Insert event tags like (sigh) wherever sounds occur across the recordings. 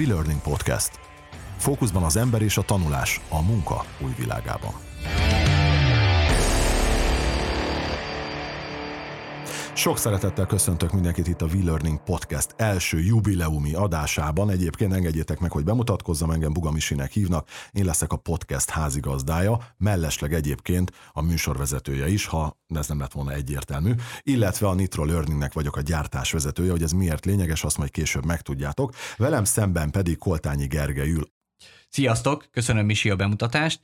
WeLearning Podcast. Fókuszban az ember és a tanulás a munka új világában. Sok szeretettel köszöntök mindenkit itt a WeLearning Podcast első jubileumi adásában. Egyébként engedjétek meg, hogy bemutatkozzam, engem Bugamisinek hívnak. Én leszek a podcast házigazdája, mellesleg egyébként a műsorvezetője is, ha ez nem lett volna egyértelmű, illetve a Nitro Learningnek vagyok a gyártás vezetője, hogy ez miért lényeges, azt majd később megtudjátok. Velem szemben pedig Koltányi Gergely ül, Sziasztok, köszönöm Misi a bemutatást.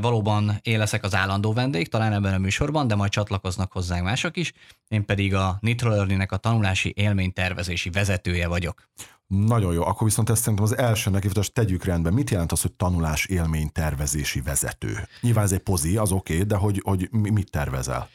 Valóban én leszek az állandó vendég, talán ebben a műsorban, de majd csatlakoznak hozzánk mások is. Én pedig a Nitro Learning-nek a tanulási élménytervezési vezetője vagyok. Nagyon jó, akkor viszont ezt szerintem az első nekifutás tegyük rendbe. Mit jelent az, hogy tanulás élménytervezési vezető? Nyilván ez egy pozi, az oké, okay, de hogy, hogy mit tervezel?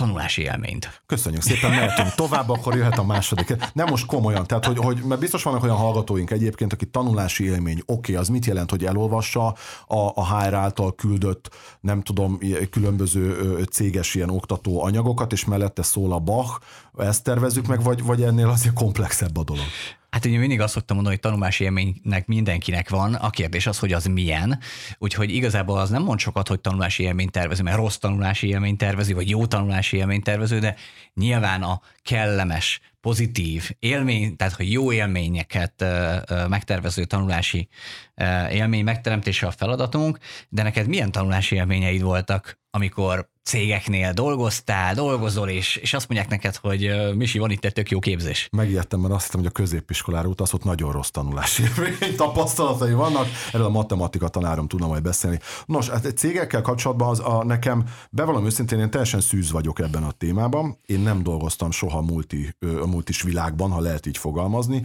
Tanulási élményt. Köszönjük szépen, mehetünk tovább, akkor jöhet a második. Nem most komolyan, tehát hogy, hogy mert biztos vannak olyan hallgatóink egyébként, aki tanulási élmény, oké, okay, az mit jelent, hogy elolvassa a, a HR által küldött, nem tudom, különböző céges ilyen oktató anyagokat, és mellette szól a Bach, ezt tervezzük meg, vagy, vagy ennél azért komplexebb a dolog? Hát ugye mindig azt szoktam mondani, hogy tanulási élménynek mindenkinek van, a kérdés az, hogy az milyen. Úgyhogy igazából az nem mond sokat, hogy tanulási élményt tervező, mert rossz tanulási élményt tervező, vagy jó tanulási élményt tervező, de nyilván a kellemes, pozitív élmény, tehát hogy jó élményeket megtervező tanulási élmény megteremtése a feladatunk, de neked milyen tanulási élményeid voltak, amikor cégeknél dolgoztál, dolgozol, és, és azt mondják neked, hogy Misi, van itt egy tök jó képzés. Megijedtem, mert azt hittem, hogy a középiskolára utasz, ott nagyon rossz tanulási tapasztalatai vannak. Erről a matematika tanárom tudna majd beszélni. Nos, hát egy cégekkel kapcsolatban az a, nekem, bevallom őszintén, én teljesen szűz vagyok ebben a témában. Én nem dolgoztam soha multi, a multis világban, ha lehet így fogalmazni.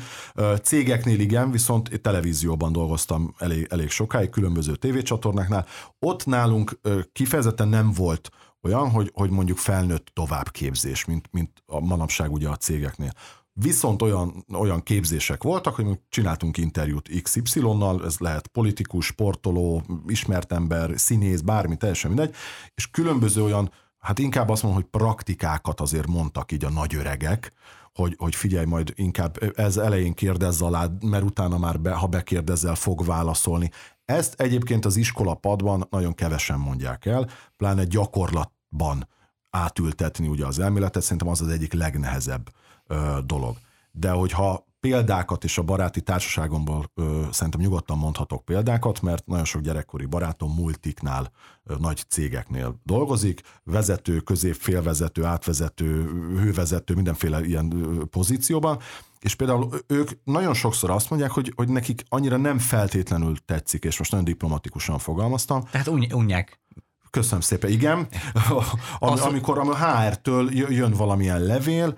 Cégeknél igen, viszont televízióban dolgoztam elég, elég sokáig, különböző tévécsatornáknál. Ott nálunk kifejezetten nem volt olyan, hogy, hogy mondjuk felnőtt továbbképzés, mint, mint a manapság ugye a cégeknél. Viszont olyan, olyan képzések voltak, hogy csináltunk interjút XY-nal, ez lehet politikus, sportoló, ismert ember, színész, bármi, teljesen mindegy, és különböző olyan, hát inkább azt mondom, hogy praktikákat azért mondtak így a nagy öregek, hogy, hogy figyelj, majd inkább ez elején kérdezz alá, mert utána már, be, ha bekérdezzel, fog válaszolni. Ezt egyébként az iskola padban nagyon kevesen mondják el, pláne gyakorlat ban átültetni ugye az elméletet, szerintem az az egyik legnehezebb ö, dolog. De hogyha példákat és a baráti társaságomból ö, szerintem nyugodtan mondhatok példákat, mert nagyon sok gyerekkori barátom multiknál, ö, nagy cégeknél dolgozik, vezető, középfélvezető, átvezető, hővezető, mindenféle ilyen ö, pozícióban, és például ők nagyon sokszor azt mondják, hogy, hogy nekik annyira nem feltétlenül tetszik, és most nagyon diplomatikusan fogalmaztam. Tehát unják. Köszönöm szépen, igen. (laughs) Am, amikor a HR-től jön valamilyen levél,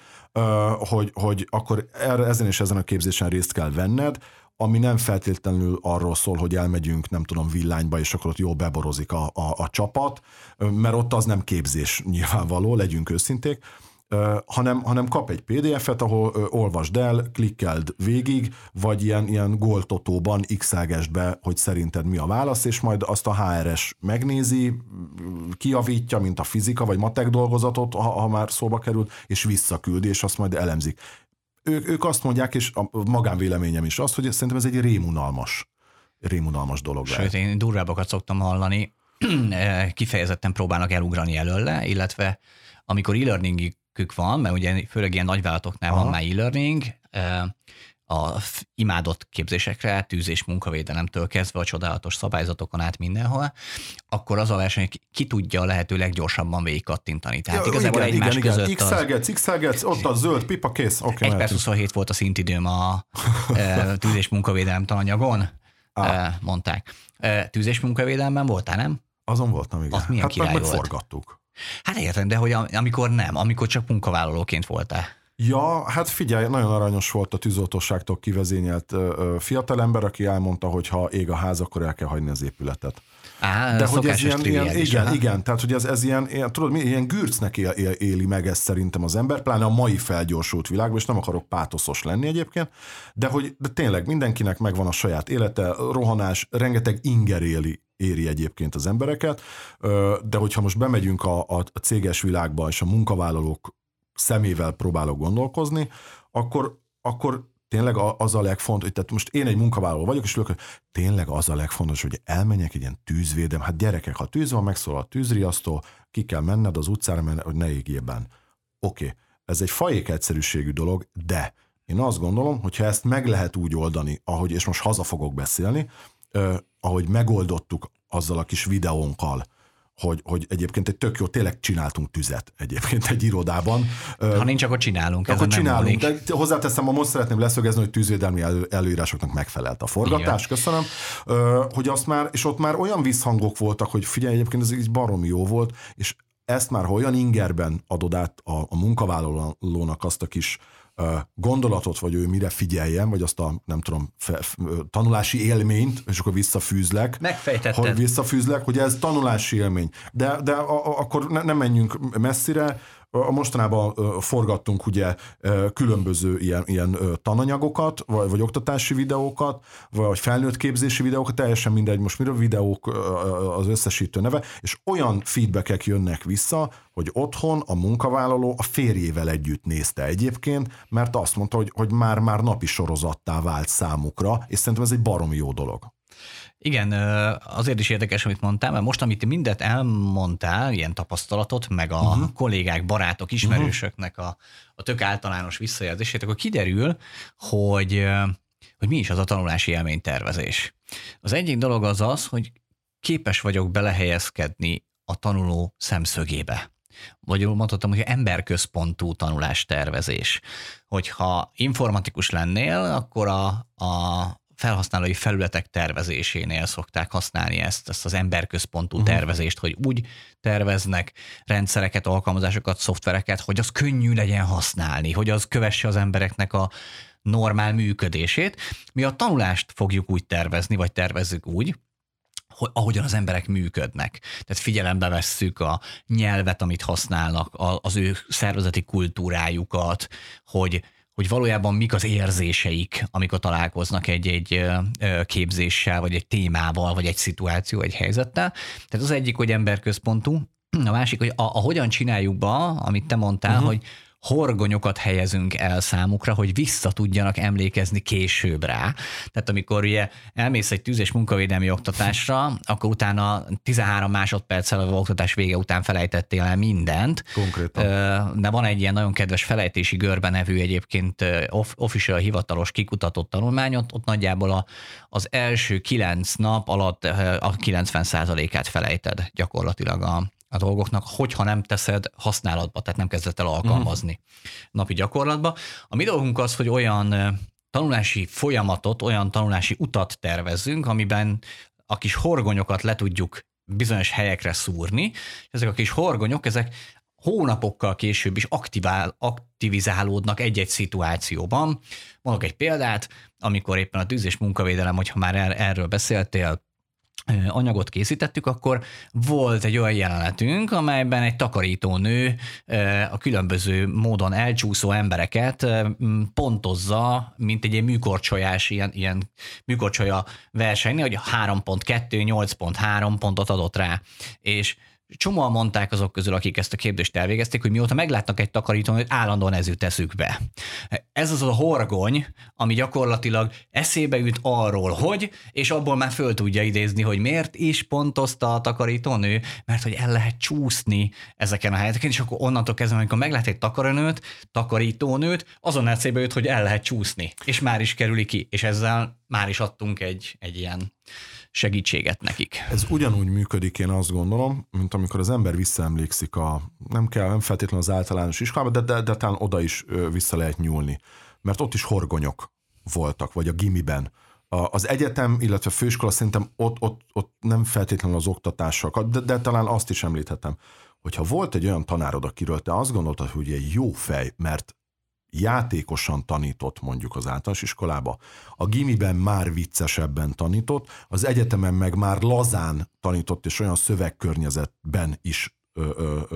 hogy, hogy akkor ezen és ezen a képzésen részt kell venned, ami nem feltétlenül arról szól, hogy elmegyünk, nem tudom, villányba, és akkor ott jól beborozik a, a, a csapat, mert ott az nem képzés nyilvánvaló, legyünk őszinték, hanem, hanem kap egy PDF-et, ahol olvasd el, klikkeld végig, vagy ilyen, ilyen goltotóban x be, hogy szerinted mi a válasz, és majd azt a HRS megnézi, kiavítja, mint a fizika vagy matek dolgozatot, ha, ha már szóba került, és visszaküldi, és azt majd elemzik. Ők, ők azt mondják, és a magánvéleményem is az, hogy szerintem ez egy rémunalmas, rémunalmas dolog. Sőt, én durvábbakat szoktam hallani, (clears throat) kifejezetten próbálnak elugrani előle, illetve amikor e-learning kük van, mert ugye főleg ilyen nagyvállalatoknál Aha. van már e-learning, a imádott képzésekre, tűzés munkavédelemtől kezdve a csodálatos szabályzatokon át mindenhol, akkor az a verseny, ki tudja a lehető leggyorsabban végig kattintani. Tehát ja, igazából igen, egymás igen, között igen. x x ott a zöld pipa, kész. Okay, 1 perc 27 volt a szintidőm a (laughs) tűzés munkavédelem tananyagon, ah. mondták. Tűzés munkavédelemben voltál, nem? Azon voltam, igen. Azt milyen hát király meg volt? forgattuk. Hát értem, de hogy amikor nem, amikor csak munkavállalóként voltál. Ja, hát figyelj, nagyon aranyos volt a tűzoltóságtól kivezényelt fiatalember, aki elmondta, hogy ha ég a ház, akkor el kell hagyni az épületet. Á, De hogy ez ilyen, ilyen igen, aha. igen, tehát hogy ez, ez ilyen, ilyen, tudod, mi, ilyen gürcnek él, él, éli meg ezt szerintem az ember, pláne a mai felgyorsult világban, és nem akarok pátoszos lenni egyébként, de hogy de tényleg mindenkinek megvan a saját élete, rohanás, rengeteg inger éli éri egyébként az embereket, de hogyha most bemegyünk a, a, céges világba, és a munkavállalók szemével próbálok gondolkozni, akkor, akkor tényleg az a legfontos, tehát most én egy munkavállaló vagyok, és ülök, tényleg az a legfontos, hogy elmenjek egy ilyen tűzvédem, hát gyerekek, ha tűz van, megszól a tűzriasztó, ki kell menned az utcára, mert hogy ne égjél Oké, okay. ez egy fajék egyszerűségű dolog, de én azt gondolom, hogy ha ezt meg lehet úgy oldani, ahogy, és most haza fogok beszélni, ahogy megoldottuk azzal a kis videónkkal, hogy, hogy egyébként egy tök jó, tényleg csináltunk tüzet egyébként egy irodában. Ha nincs, akkor csinálunk. Akkor csinálunk. De hozzáteszem, ma most szeretném leszögezni, hogy tűzvédelmi elő, előírásoknak megfelelt a forgatás, Igen. köszönöm. Hogy azt már, és ott már olyan visszhangok voltak, hogy figyelj, egyébként ez így baromi jó volt, és ezt már olyan ingerben adod át a, a munkavállalónak azt a kis gondolatot, vagy ő mire figyeljen, vagy azt a, nem tudom, fe, tanulási élményt, és akkor visszafűzlek. Megfejtetted. Hogy visszafűzlek, hogy ez tanulási élmény. De, de a, a, akkor ne, nem menjünk messzire, mostanában forgattunk ugye különböző ilyen, ilyen tananyagokat, vagy, vagy oktatási videókat, vagy felnőtt képzési videókat, teljesen mindegy, most miről videók az összesítő neve, és olyan feedbackek jönnek vissza, hogy otthon a munkavállaló a férjével együtt nézte egyébként, mert azt mondta, hogy, hogy már, már napi sorozattá vált számukra, és szerintem ez egy baromi jó dolog. Igen, azért is érdekes, amit mondtál, mert most, amit mindet elmondtál, ilyen tapasztalatot, meg a uh-huh. kollégák, barátok, ismerősöknek a, a tök általános visszajelzését, akkor kiderül, hogy, hogy mi is az a tanulási élménytervezés. Az egyik dolog az az, hogy képes vagyok belehelyezkedni a tanuló szemszögébe. Vagy mondhatom, hogy emberközpontú tanulástervezés. Hogyha informatikus lennél, akkor a, a felhasználói felületek tervezésénél szokták használni ezt, ezt az emberközpontú uh-huh. tervezést, hogy úgy terveznek rendszereket, alkalmazásokat, szoftvereket, hogy az könnyű legyen használni, hogy az kövesse az embereknek a normál működését. Mi a tanulást fogjuk úgy tervezni, vagy tervezzük úgy, hogy ahogyan az emberek működnek. Tehát figyelembe vesszük a nyelvet, amit használnak, az ő szervezeti kultúrájukat, hogy hogy valójában mik az érzéseik, amikor találkoznak egy-egy képzéssel, vagy egy témával, vagy egy szituáció, egy helyzettel. Tehát az egyik, hogy emberközpontú, a másik, hogy a, a hogyan csináljuk be, amit te mondtál, uh-huh. hogy horgonyokat helyezünk el számukra, hogy vissza tudjanak emlékezni később rá. Tehát amikor ugye elmész egy tűz- és munkavédelmi oktatásra, akkor utána 13 másodperccel az oktatás vége után felejtettél el mindent. Konkrétan. De van egy ilyen nagyon kedves felejtési görbe nevű egyébként official hivatalos kikutatott tanulmányot, ott nagyjából a, az első kilenc nap alatt a 90%-át felejted gyakorlatilag a, a dolgoknak, hogyha nem teszed használatba, tehát nem kezdett el alkalmazni uh-huh. napi gyakorlatba. A mi dolgunk az, hogy olyan tanulási folyamatot, olyan tanulási utat tervezzünk, amiben a kis horgonyokat le tudjuk bizonyos helyekre szúrni, ezek a kis horgonyok, ezek hónapokkal később is aktivál, aktivizálódnak egy-egy szituációban. Mondok egy példát, amikor éppen a tűz és munkavédelem, hogyha már er-, erről beszéltél, anyagot készítettük, akkor volt egy olyan jelenetünk, amelyben egy takarítónő a különböző módon elcsúszó embereket pontozza, mint egy ilyen műkorcsolyás, ilyen, ilyen műkorcsolya versenynél, hogy 3.2, 8.3 pontot adott rá. És Csomóan mondták azok közül, akik ezt a kérdést elvégezték, hogy mióta meglátnak egy takarítót, állandóan ez jut eszükbe. Ez az a horgony, ami gyakorlatilag eszébe jut arról, hogy, és abból már föl tudja idézni, hogy miért is pontozta a takarítónő, mert hogy el lehet csúszni ezeken a helyeken, és akkor onnantól kezdve, amikor meglát egy takaronőt, takarítónőt, azon eszébe jut, hogy el lehet csúszni, és már is kerüli ki, és ezzel már is adtunk egy, egy ilyen segítséget nekik. Ez ugyanúgy működik, én azt gondolom, mint amikor az ember visszaemlékszik a, nem kell, nem feltétlenül az általános iskolába, de, de, de talán oda is vissza lehet nyúlni. Mert ott is horgonyok voltak, vagy a gimiben. A, az egyetem, illetve a főiskola szerintem ott, ott, ott nem feltétlenül az oktatással, de, de talán azt is említhetem, hogyha volt egy olyan tanárod, akiről te azt gondoltad, hogy egy jó fej, mert játékosan tanított mondjuk az általános iskolába, a gimiben már viccesebben tanított, az egyetemen meg már lazán tanított, és olyan szövegkörnyezetben is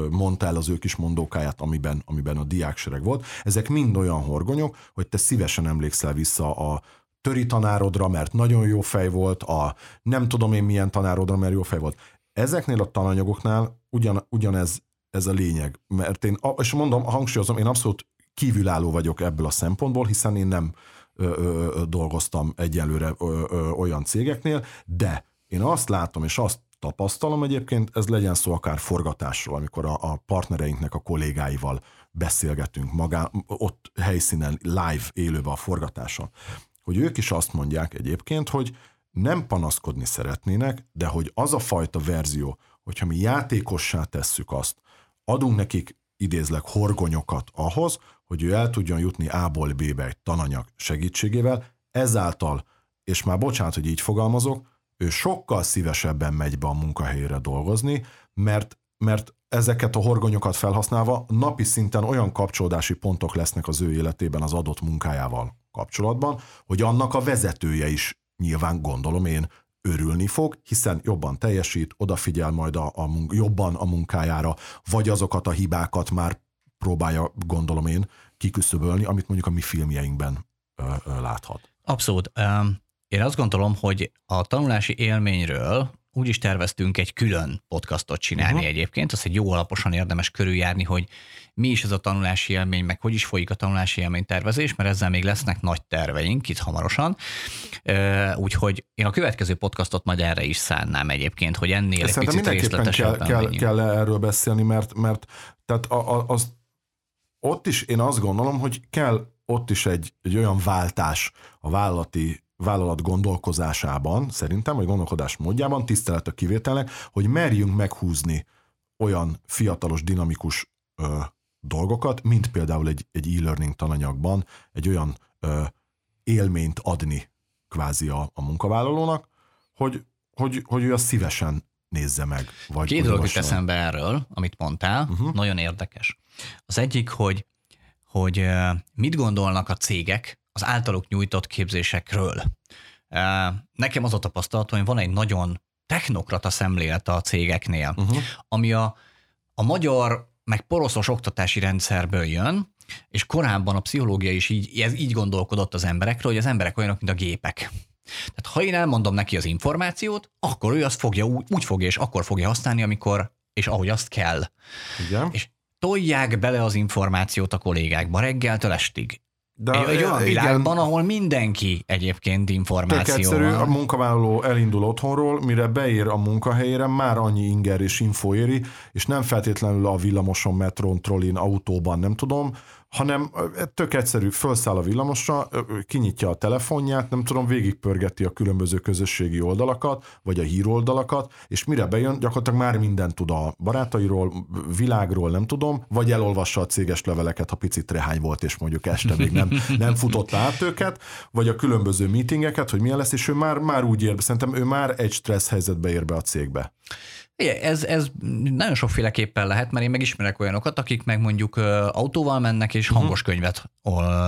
mondta el az ő kis mondókáját, amiben, amiben a diáksereg volt. Ezek mind olyan horgonyok, hogy te szívesen emlékszel vissza a töri tanárodra, mert nagyon jó fej volt, a nem tudom én milyen tanárodra, mert jó fej volt. Ezeknél a tananyagoknál ugyan, ugyanez ez a lényeg, mert én, és mondom, hangsúlyozom, én abszolút kívülálló vagyok ebből a szempontból, hiszen én nem ö, ö, dolgoztam egyelőre ö, ö, olyan cégeknél, de én azt látom, és azt tapasztalom egyébként, ez legyen szó akár forgatásról, amikor a, a partnereinknek a kollégáival beszélgetünk magá, ott helyszínen, live, élőben a forgatáson, hogy ők is azt mondják egyébként, hogy nem panaszkodni szeretnének, de hogy az a fajta verzió, hogyha mi játékossá tesszük azt, adunk nekik idézleg horgonyokat ahhoz, hogy ő el tudjon jutni A-ból B-be egy tananyag segítségével, ezáltal, és már bocsánat, hogy így fogalmazok, ő sokkal szívesebben megy be a munkahelyére dolgozni, mert, mert ezeket a horgonyokat felhasználva napi szinten olyan kapcsolódási pontok lesznek az ő életében az adott munkájával kapcsolatban, hogy annak a vezetője is nyilván gondolom én örülni fog, hiszen jobban teljesít, odafigyel majd a, a jobban a munkájára, vagy azokat a hibákat már próbálja, gondolom én, kiküszöbölni, amit mondjuk a mi filmjeinkben láthat. Abszolút. Én azt gondolom, hogy a tanulási élményről úgy is terveztünk egy külön podcastot csinálni uh-huh. egyébként, azt egy jó alaposan érdemes körüljárni, hogy mi is ez a tanulási élmény, meg hogy is folyik a tanulási élmény tervezés, mert ezzel még lesznek nagy terveink itt hamarosan. Úgyhogy én a következő podcastot majd erre is szánnám egyébként, hogy ennél egy picit részletesebben kell, kell, kell erről beszélni, mert, mert tehát a, a, az, ott is én azt gondolom, hogy kell ott is egy, egy olyan váltás a vállalati vállalat gondolkozásában, szerintem, vagy gondolkodás módjában, tisztelet a kivételnek, hogy merjünk meghúzni olyan fiatalos, dinamikus ö, dolgokat, mint például egy, egy e-learning tananyagban egy olyan ö, élményt adni kvázi a, a munkavállalónak, hogy, hogy, hogy ő azt szívesen nézze meg. Vagy Két dolog jut eszembe erről, amit mondtál, uh-huh. nagyon érdekes. Az egyik, hogy, hogy mit gondolnak a cégek az általuk nyújtott képzésekről. Nekem az a tapasztalatom, hogy van egy nagyon technokrata szemlélet a cégeknél, uh-huh. ami a, a magyar, meg poroszos oktatási rendszerből jön, és korábban a pszichológia is így, ez így gondolkodott az emberekről, hogy az emberek olyanok, mint a gépek. Tehát ha én elmondom neki az információt, akkor ő azt fogja, úgy, úgy fogja, és akkor fogja használni, amikor, és ahogy azt kell. Igen. És tolják bele az információt a kollégákba reggeltől estig. De egy, egy olyan világban, igen, ahol mindenki egyébként információ egyszerű, a munkavállaló elindul otthonról, mire beér a munkahelyére, már annyi inger és info éri, és nem feltétlenül a villamoson, metron, trollin, autóban, nem tudom, hanem tök egyszerű, felszáll a villamosra, kinyitja a telefonját, nem tudom, végigpörgeti a különböző közösségi oldalakat, vagy a híroldalakat, és mire bejön, gyakorlatilag már mindent tud a barátairól, világról, nem tudom, vagy elolvassa a céges leveleket, ha picit rehány volt, és mondjuk este még nem, nem futott át őket, vagy a különböző meetingeket, hogy milyen lesz, és ő már, már úgy ér, szerintem ő már egy stressz helyzetbe ér be a cégbe. Ez, ez nagyon sokféleképpen lehet, mert én megismerek olyanokat, akik meg mondjuk autóval mennek és mhm. hangos könyvet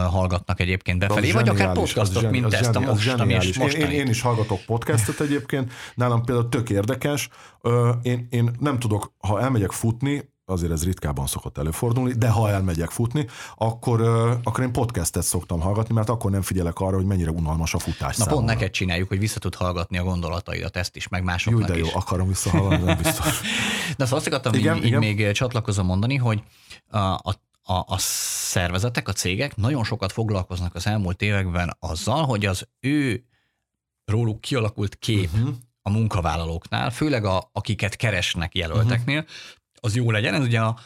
hallgatnak egyébként befelé, vagy akár podcastot, mint ezt a mostani, és mostani. Én, én is hallgatok podcastot egyébként, nálam például tök érdekes, én, én nem tudok, ha elmegyek futni, azért ez ritkában szokott előfordulni, de ha elmegyek futni, akkor, akkor én podcastet szoktam hallgatni, mert akkor nem figyelek arra, hogy mennyire unalmas a futás Na pont neked csináljuk, hogy vissza tud hallgatni a gondolataidat, ezt is, meg másoknak Jó, de jó, is. akarom visszahallgatni, nem biztos. (laughs) de szóval azt akartam igen, így, igen. így még csatlakozom mondani, hogy a, a a, a szervezetek, a cégek nagyon sokat foglalkoznak az elmúlt években azzal, hogy az ő róluk kialakult kép uh-huh. a munkavállalóknál, főleg a, akiket keresnek jelölteknél, uh-huh az jó legyen. Ez ugye a,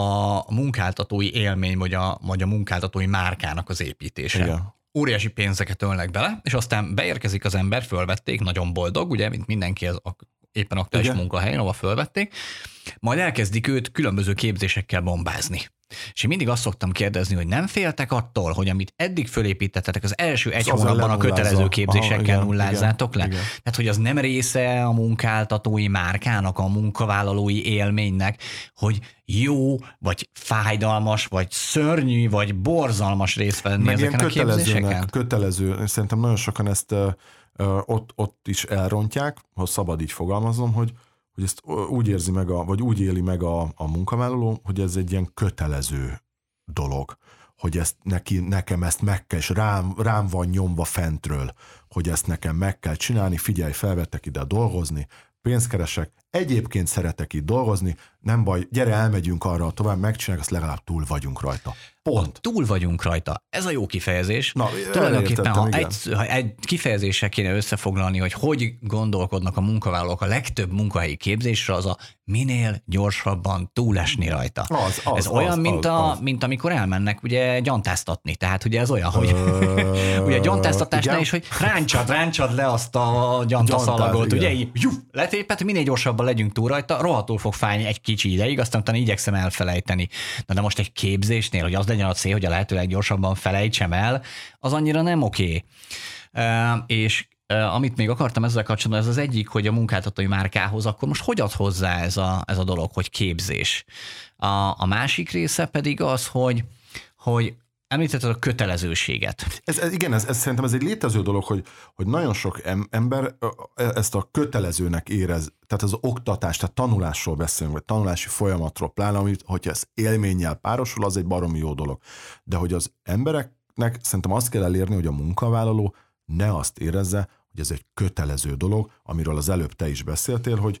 a munkáltatói élmény, vagy a, vagy a munkáltatói márkának az építése. Igen. Óriási pénzeket ölnek bele, és aztán beérkezik az ember, fölvették, nagyon boldog, ugye, mint mindenki az a, éppen aktuális munkahelyen, ahol fölvették, majd elkezdik őt különböző képzésekkel bombázni. És én mindig azt szoktam kérdezni, hogy nem féltek attól, hogy amit eddig fölépítettetek az első egy az hónapban a kötelező képzésekkel Aha, nullázzátok igen, le? Igen. Tehát, hogy az nem része a munkáltatói márkának, a munkavállalói élménynek, hogy jó, vagy fájdalmas, vagy szörnyű, vagy borzalmas részt venni Meg ezeken a képzéseken? kötelező. Szerintem nagyon sokan ezt uh, ott, ott is elrontják, ha szabad így fogalmaznom, hogy hogy ezt úgy érzi meg, a, vagy úgy éli meg a, a munkavállaló, hogy ez egy ilyen kötelező dolog, hogy ezt neki, nekem ezt meg kell, és rám, rám van nyomva fentről, hogy ezt nekem meg kell csinálni, figyelj, felvettek ide dolgozni, pénzt keresek, egyébként szeretek itt dolgozni, nem baj, gyere, elmegyünk arra tovább, megcsináljuk, azt legalább túl vagyunk rajta. Pont. Túl vagyunk rajta. Ez a jó kifejezés. Na, Tulajdonképpen, ha igen. egy, ha egy kifejezéssel kéne összefoglalni, hogy hogy gondolkodnak a munkavállalók a legtöbb munkahelyi képzésre, az a minél gyorsabban túlesni rajta. Az, az, ez az, olyan, az, mint, az, a, az. mint amikor elmennek ugye gyantáztatni. Tehát ugye ez olyan, hogy Ö, (laughs) ugye a gyantáztatásnál is, hogy ráncsad, ráncsad le azt a gyantaszalagot, Gyantás, ugye így, jú, letépet, minél gyorsabban legyünk túl rajta, rohadtul fog fájni egy kicsi ideig, aztán utána igyekszem elfelejteni. Na de most egy képzésnél, hogy az legyen a cél, hogy a lehető leggyorsabban felejtsem el, az annyira nem oké. Okay. És amit még akartam ezzel kapcsolatban, ez az egyik, hogy a munkáltatói márkához, akkor most hogy ad hozzá ez a, ez a dolog, hogy képzés? A, a másik része pedig az, hogy, hogy említetted a kötelezőséget. Ez, ez, igen, ez, ez szerintem ez egy létező dolog, hogy, hogy nagyon sok em, ember ezt a kötelezőnek érez, tehát az oktatás, tehát tanulásról beszélünk, vagy tanulási folyamatról, pláne, amit, hogyha ez élménnyel párosul, az egy baromi jó dolog. De hogy az embereknek szerintem azt kell elérni, hogy a munkavállaló ne azt érezze, hogy ez egy kötelező dolog, amiről az előbb te is beszéltél, hogy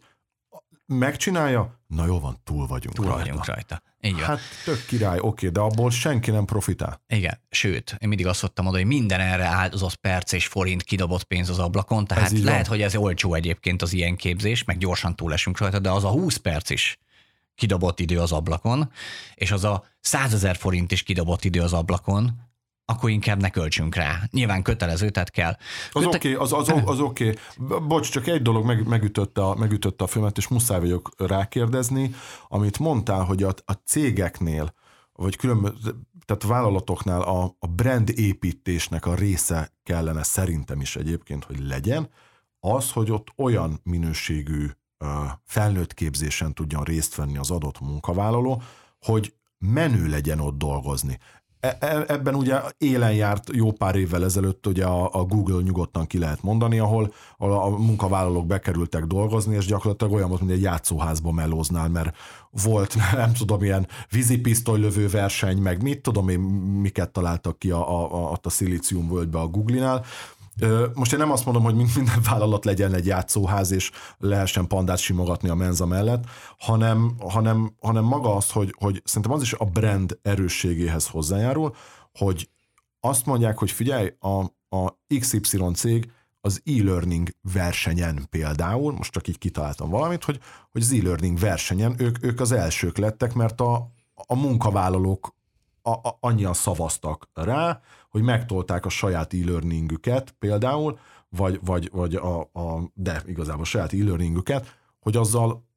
megcsinálja, na jó van, túl vagyunk Túl rajta. vagyunk rajta. Így van. Hát tök király, oké, de abból senki nem profitál. Igen, sőt, én mindig azt szoktam mondani, hogy minden erre áldozott perc és forint kidobott pénz az ablakon, tehát így van. lehet, hogy ez olcsó egyébként az ilyen képzés, meg gyorsan túlesünk rajta, de az a 20 perc is kidobott idő az ablakon, és az a 100 ezer forint is kidobott idő az ablakon, akkor inkább ne költsünk rá. Nyilván kötelező, tehát kell. Az oké, okay, az, az, az oké. Okay. Bocs, csak egy dolog meg, megütötte, a, megütötte a filmet, és muszáj vagyok rákérdezni, amit mondtál, hogy a, a cégeknél, vagy különböző, tehát vállalatoknál a, a brand építésnek a része kellene szerintem is egyébként, hogy legyen, az, hogy ott olyan minőségű felnőtt képzésen tudjon részt venni az adott munkavállaló, hogy menő legyen ott dolgozni. E- e- Ebben ugye élen járt jó pár évvel ezelőtt ugye a, Google nyugodtan ki lehet mondani, ahol, a munkavállalók bekerültek dolgozni, és gyakorlatilag olyan volt, mint egy játszóházba melóznál, mert volt, (laughs) nem tudom, ilyen vízipisztolylövő verseny, meg mit tudom én, miket találtak ki a, a, a, a szilícium völgybe a Google-nál. Most én nem azt mondom, hogy mind- minden (laughs) vállalat legyen egy játszóház, és lehessen pandát simogatni a menza mellett, hanem, hanem, hanem maga az, hogy, hogy szerintem az is a brand erősségéhez hozzájárul, hogy azt mondják, hogy figyelj, a, a XY cég az e-learning versenyen például, most csak így kitaláltam valamit, hogy, hogy az e-learning versenyen ők, ők az elsők lettek, mert a, a munkavállalók a, a, annyian szavaztak rá, hogy megtolták a saját e-learningüket például, vagy, vagy, vagy a, a, de igazából a saját e-learningüket, hogy azzal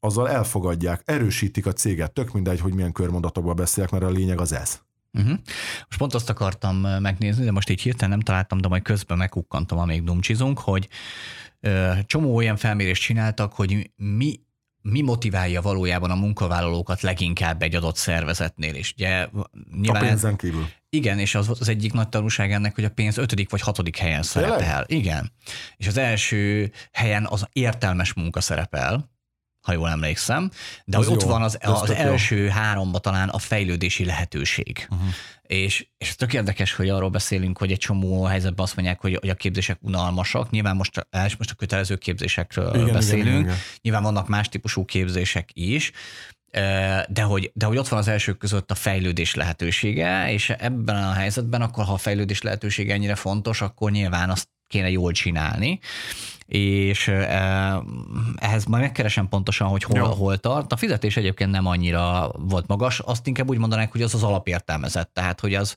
azzal elfogadják, erősítik a céget, tök mindegy, hogy milyen körmondatokban beszélek, mert a lényeg az ez. Uh-huh. Most pont azt akartam megnézni, de most így hirtelen nem találtam, de majd közben megkukkantam, amíg dumcsizunk, hogy ö, csomó olyan felmérést csináltak, hogy mi mi motiválja valójában a munkavállalókat leginkább egy adott szervezetnél is. Ugye A nyilván ez, pénzen kívül. igen, és az az egyik nagy tanulság ennek, hogy a pénz ötödik vagy hatodik helyen Tényleg? szerepel. Igen. És az első helyen az értelmes munka szerepel, ha jól emlékszem, de Az hogy ott jó. van az, az tök jó. első háromba talán a fejlődési lehetőség. Uh-huh. És, és tök érdekes, hogy arról beszélünk, hogy egy csomó helyzetben azt mondják, hogy, hogy a képzések unalmasak. Nyilván most, most a kötelező képzésekről Igen, igen, beszélünk. igen, igen. Nyilván vannak más típusú képzések is, eh, de hogy, de hogy ott van az elsők között a fejlődés lehetősége, és ebben a helyzetben akkor, ha a fejlődés lehetősége ennyire fontos, akkor nyilván azt kéne jól csinálni, és eh, ehhez majd megkeresem pontosan, hogy hol, Jó. hol tart. A fizetés egyébként nem annyira volt magas, azt inkább úgy mondanák, hogy az az alapértelmezett, tehát hogy az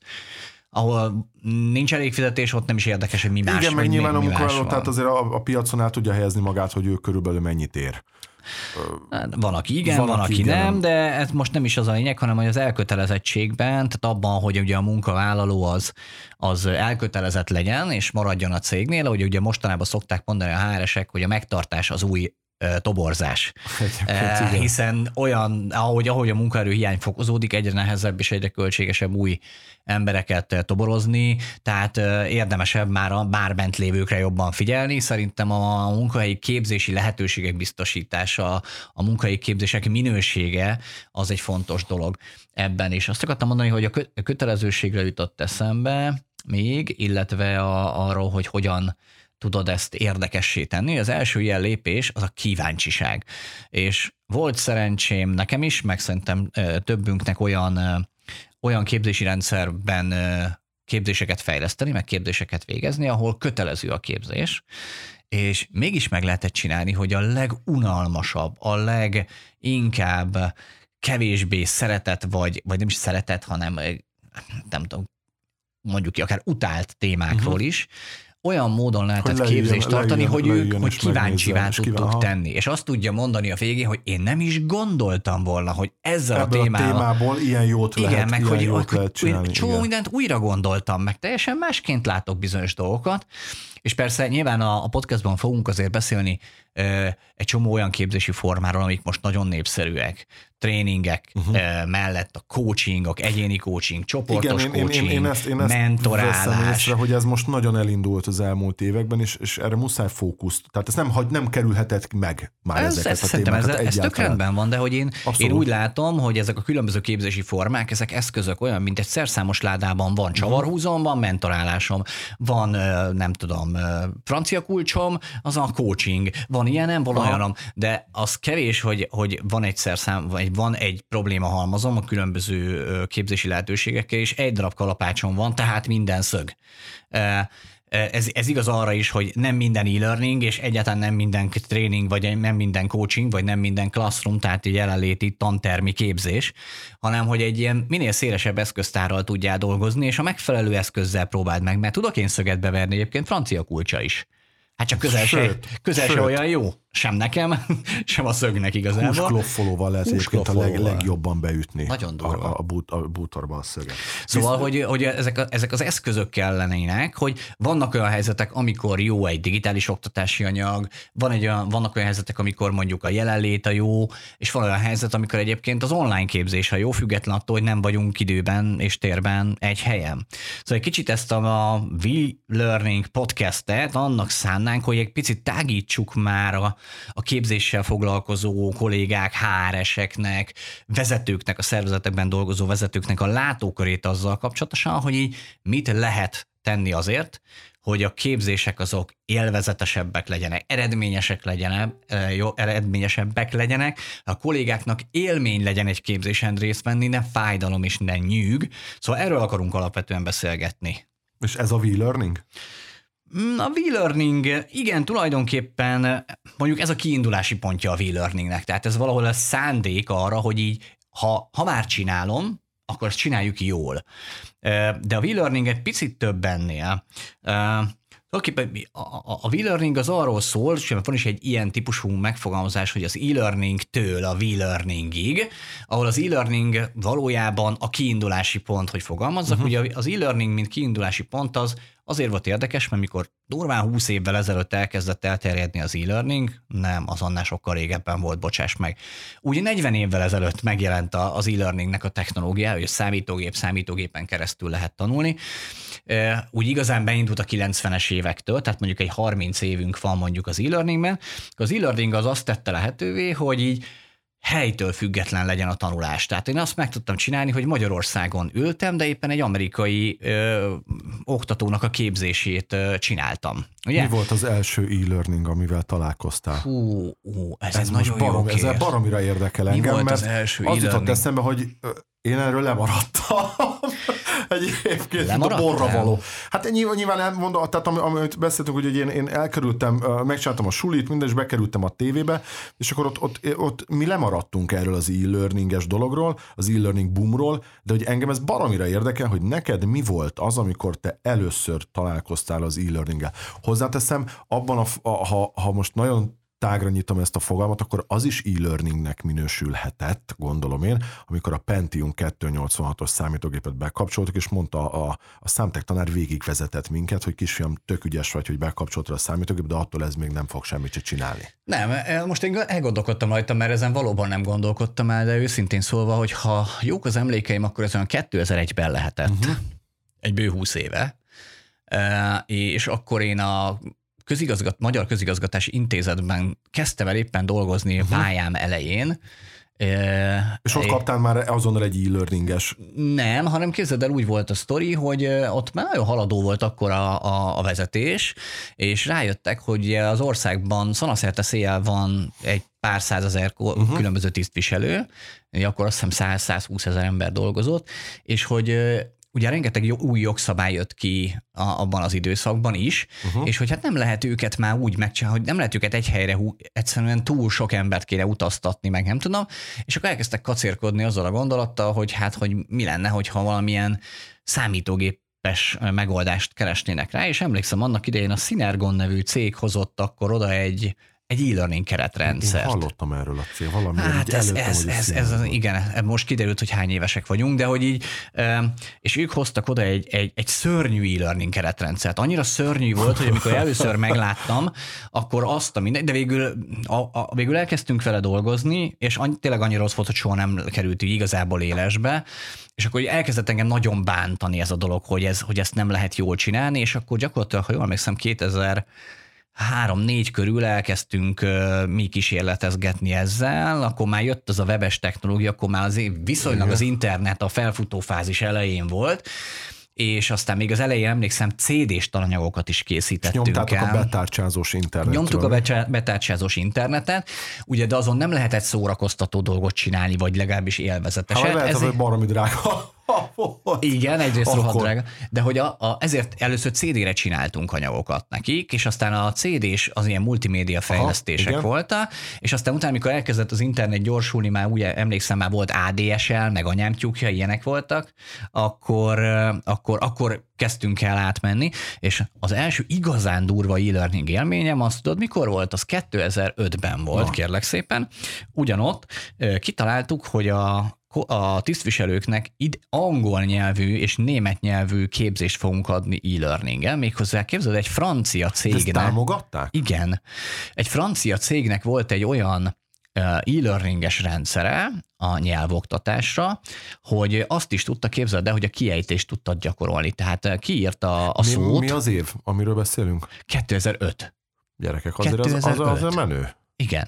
ahol nincs elég fizetés, ott nem is érdekes, hogy mi más Igen, meg nyilván a munkavállaló, tehát azért a, a piacon el tudja helyezni magát, hogy ő körülbelül mennyit ér. Hát, Van, aki igen, Van, van, aki igen. nem, de ez most nem is az a lényeg, hanem hogy az elkötelezettségben, tehát abban, hogy ugye a munkavállaló az, az elkötelezett legyen, és maradjon a cégnél, ahogy ugye mostanában szokták mondani a HR-esek, hogy a megtartás az új toborzás. Egyébként igen. hiszen olyan, ahogy, ahogy a munkaerő hiány fokozódik, egyre nehezebb és egyre költségesebb új embereket toborozni, tehát eh, érdemesebb már a már bent lévőkre jobban figyelni. Szerintem a munkahelyi képzési lehetőségek biztosítása, a munkahelyi képzések minősége az egy fontos dolog ebben is. Azt akartam mondani, hogy a kötelezőségre jutott eszembe még, illetve a, arról, hogy hogyan tudod ezt érdekessé tenni. Az első ilyen lépés az a kíváncsiság. És volt szerencsém nekem is, meg szerintem többünknek olyan, olyan képzési rendszerben képzéseket fejleszteni, meg képzéseket végezni, ahol kötelező a képzés, és mégis meg lehetett csinálni, hogy a legunalmasabb, a leginkább kevésbé szeretett, vagy, vagy nem is szeretett, hanem nem tudom, mondjuk ki, akár utált témákról uh-huh. is, olyan módon lehetett hogy képzést leüljön, tartani, leüljön, hogy leüljön, ők hogy kíváncsivá tudtuk kíván, tenni. És azt tudja mondani a végén, hogy én nem is gondoltam volna, hogy ezzel Ebből a témával... a témából ilyen jót igen, lehet, meg ilyen hogy, jót hogy, lehet csinálni. Csomó igen. mindent újra gondoltam, meg teljesen másként látok bizonyos dolgokat, és persze nyilván a, a podcastban fogunk azért beszélni egy csomó olyan képzési formáról, amik most nagyon népszerűek tréningek uh-huh. mellett a coachingok, egyéni coaching, csoportos Igen, coaching, én, én, én ezt, én ezt mentorálás. Észre, hogy ez most nagyon elindult az elmúlt években, és, és erre muszáj fókuszt. Tehát ez nem, nem kerülhetett meg már ez, ezeket ez, a témákat ez, ez tök rendben van, de hogy én, én úgy látom, hogy ezek a különböző képzési formák, ezek eszközök olyan, mint egy szerszámos ládában van mhm. csavarhúzom, van mentorálásom, van nem tudom, francia kulcsom, az a coaching, van ilyenem, van olyanom, de az kevés, hogy, hogy van egy szerszám, vagy van egy probléma halmazom a különböző képzési lehetőségekkel, és egy darab kalapácsom van, tehát minden szög. Ez, ez igaz arra is, hogy nem minden e-learning, és egyáltalán nem minden tréning, vagy nem minden coaching, vagy nem minden classroom, tehát egy jelenléti tantermi képzés, hanem hogy egy ilyen minél szélesebb eszköztárral tudjál dolgozni, és a megfelelő eszközzel próbáld meg, mert tudok én szöget beverni egyébként francia kulcsa is. Hát csak közel, sőt, se, közel se olyan jó sem nekem, (laughs) sem a szögnek igazából. Húskloffolóval lehet egyébként a leg, legjobban beütni Nagyon durva. a, a, bút, a bútorban a szöget. Szóval, Visz... hogy, hogy ezek, a, ezek az eszközök kellenének, hogy vannak olyan helyzetek, amikor jó egy digitális oktatási anyag, van egy olyan, vannak olyan helyzetek, amikor mondjuk a jelenlét a jó, és van olyan helyzet, amikor egyébként az online képzés a jó, független attól, hogy nem vagyunk időben és térben egy helyen. Szóval egy kicsit ezt a, a V-Learning podcastet annak szánnánk, hogy egy picit tágítsuk már a, a képzéssel foglalkozó kollégák, HR-eseknek, vezetőknek, a szervezetekben dolgozó vezetőknek a látókörét azzal kapcsolatosan, hogy így mit lehet tenni azért, hogy a képzések azok élvezetesebbek legyenek, eredményesek legyenek, jó, eredményesebbek legyenek, a kollégáknak élmény legyen egy képzésen részt venni, ne fájdalom és ne nyűg. Szóval erről akarunk alapvetően beszélgetni. És ez a V-learning? Mm, a V-learning, igen, tulajdonképpen mondjuk ez a kiindulási pontja a V-learningnek, tehát ez valahol a szándék arra, hogy így, ha, ha már csinálom, akkor ezt csináljuk jól. De a V-learning egy picit több ennél. Tulajdonképpen a, a, a V-learning az arról szól, és van is egy ilyen típusú megfogalmazás, hogy az e-learning-től a V-learningig, ahol az e-learning valójában a kiindulási pont, hogy fogalmazzak, uh-huh. ugye az e-learning, mint kiindulási pont az Azért volt érdekes, mert mikor durván 20 évvel ezelőtt elkezdett elterjedni az e-learning, nem, az annál sokkal régebben volt, bocsáss meg. Úgy 40 évvel ezelőtt megjelent az e-learningnek a technológia, hogy számítógép számítógépen keresztül lehet tanulni. Úgy igazán beindult a 90-es évektől, tehát mondjuk egy 30 évünk van mondjuk az e-learningben. Az e-learning az azt tette lehetővé, hogy így helytől független legyen a tanulás. Tehát én azt meg tudtam csinálni, hogy Magyarországon ültem, de éppen egy amerikai ö, oktatónak a képzését ö, csináltam. Ugye? Mi volt az első e-learning, amivel találkoztál? Hú, hú ez, ez nagyon barom, jó Ez baromira érdekel Mi engem, volt mert az első az jutott eszembe, hogy én erről lemaradtam. Egyébként, mint a borra való. Hát nyilván, nyilván elmondom, tehát amit beszéltünk, hogy én, én elkerültem, megcsináltam a sulit, minden, és bekerültem a tévébe, és akkor ott, ott, ott mi lemaradtunk erről az e-learninges dologról, az e-learning boomról, de hogy engem ez baromira érdekel, hogy neked mi volt az, amikor te először találkoztál az e-learninggel. Hozzáteszem, abban a, a ha, ha most nagyon tágra nyitom ezt a fogalmat, akkor az is e-learningnek minősülhetett, gondolom én, amikor a Pentium 286-os számítógépet bekapcsoltuk, és mondta a, a számtek tanár végigvezetett minket, hogy kisfiam, tök ügyes vagy, hogy bekapcsoltad a számítógép, de attól ez még nem fog semmit se csinálni. Nem, e, most én elgondolkodtam rajta, mert ezen valóban nem gondolkodtam el, de őszintén szólva, hogy ha jók az emlékeim, akkor ez olyan 2001-ben lehetett. Uh-huh. Egy bő 20 éve. Uh, és akkor én a közigazgat, Magyar Közigazgatási Intézetben kezdtem el éppen dolgozni uh-huh. pályám elején, És ott kaptál már azonnal egy e-learninges. Nem, hanem képzeld el, úgy volt a sztori, hogy ott már nagyon haladó volt akkor a, a, a vezetés, és rájöttek, hogy az országban szanaszerte széjjel van egy pár százezer uh-huh. különböző tisztviselő, akkor azt hiszem 100-120 ezer ember dolgozott, és hogy ugye rengeteg új jogszabály jött ki a, abban az időszakban is, uh-huh. és hogy hát nem lehet őket már úgy megcsinálni, hogy nem lehet őket egy helyre, hú, egyszerűen túl sok embert kéne utaztatni, meg nem tudom, és akkor elkezdtek kacérkodni azzal a gondolattal, hogy hát, hogy mi lenne, hogyha valamilyen számítógép megoldást keresnének rá, és emlékszem, annak idején a Synergon nevű cég hozott akkor oda egy egy e-learning keretrendszer. Én hallottam erről a cél, valami hát ez, előttem, ez, ez, ez, ez, igen, most kiderült, hogy hány évesek vagyunk, de hogy így, és ők hoztak oda egy, egy, egy szörnyű e-learning keretrendszert. Annyira szörnyű volt, hogy amikor először (laughs) megláttam, akkor azt a minden, de végül, a, a, végül elkezdtünk vele dolgozni, és annyi, tényleg annyira rossz volt, hogy soha nem került így igazából élesbe, és akkor elkezdett engem nagyon bántani ez a dolog, hogy, ez, hogy ezt nem lehet jól csinálni, és akkor gyakorlatilag, ha jól emlékszem, 2000 három-négy körül elkezdtünk mi kísérletezgetni ezzel, akkor már jött az a webes technológia, akkor már az viszonylag az internet a felfutó fázis elején volt, és aztán még az elején emlékszem CD-s talanyagokat is készítettünk Nyomtátok el. a betárcsázós internetet. Nyomtuk a betárcsázós internetet, ugye, de azon nem lehetett szórakoztató dolgot csinálni, vagy legalábbis élvezeteset. Hát lehet, Ez hogy baromi drága. Igen, egyrészt Akkor... rohadt drága, de hogy a, a, ezért először CD-re csináltunk anyagokat nekik, és aztán a CD-s az ilyen multimédia fejlesztések Aha, voltak, és aztán utána, amikor elkezdett az internet gyorsulni, már ugye emlékszem, már volt ADSL, meg anyámtyúkja, ilyenek voltak, akkor, akkor, akkor kezdtünk el átmenni, és az első igazán durva e-learning élményem, azt tudod, mikor volt? Az 2005-ben volt, Na. kérlek szépen. Ugyanott kitaláltuk, hogy a a tisztviselőknek id angol nyelvű és német nyelvű képzést fogunk adni e-learning-el, méghozzá képzeld, egy francia cégnek... Ezt támogatták? Igen. Egy francia cégnek volt egy olyan e-learninges rendszere a nyelvoktatásra, hogy azt is tudta képzelni, de hogy a kiejtést tudta gyakorolni. Tehát kiírta a mi, szót. Mi az év, amiről beszélünk? 2005. Gyerekek, azért 2005. az, az, az menő. Igen.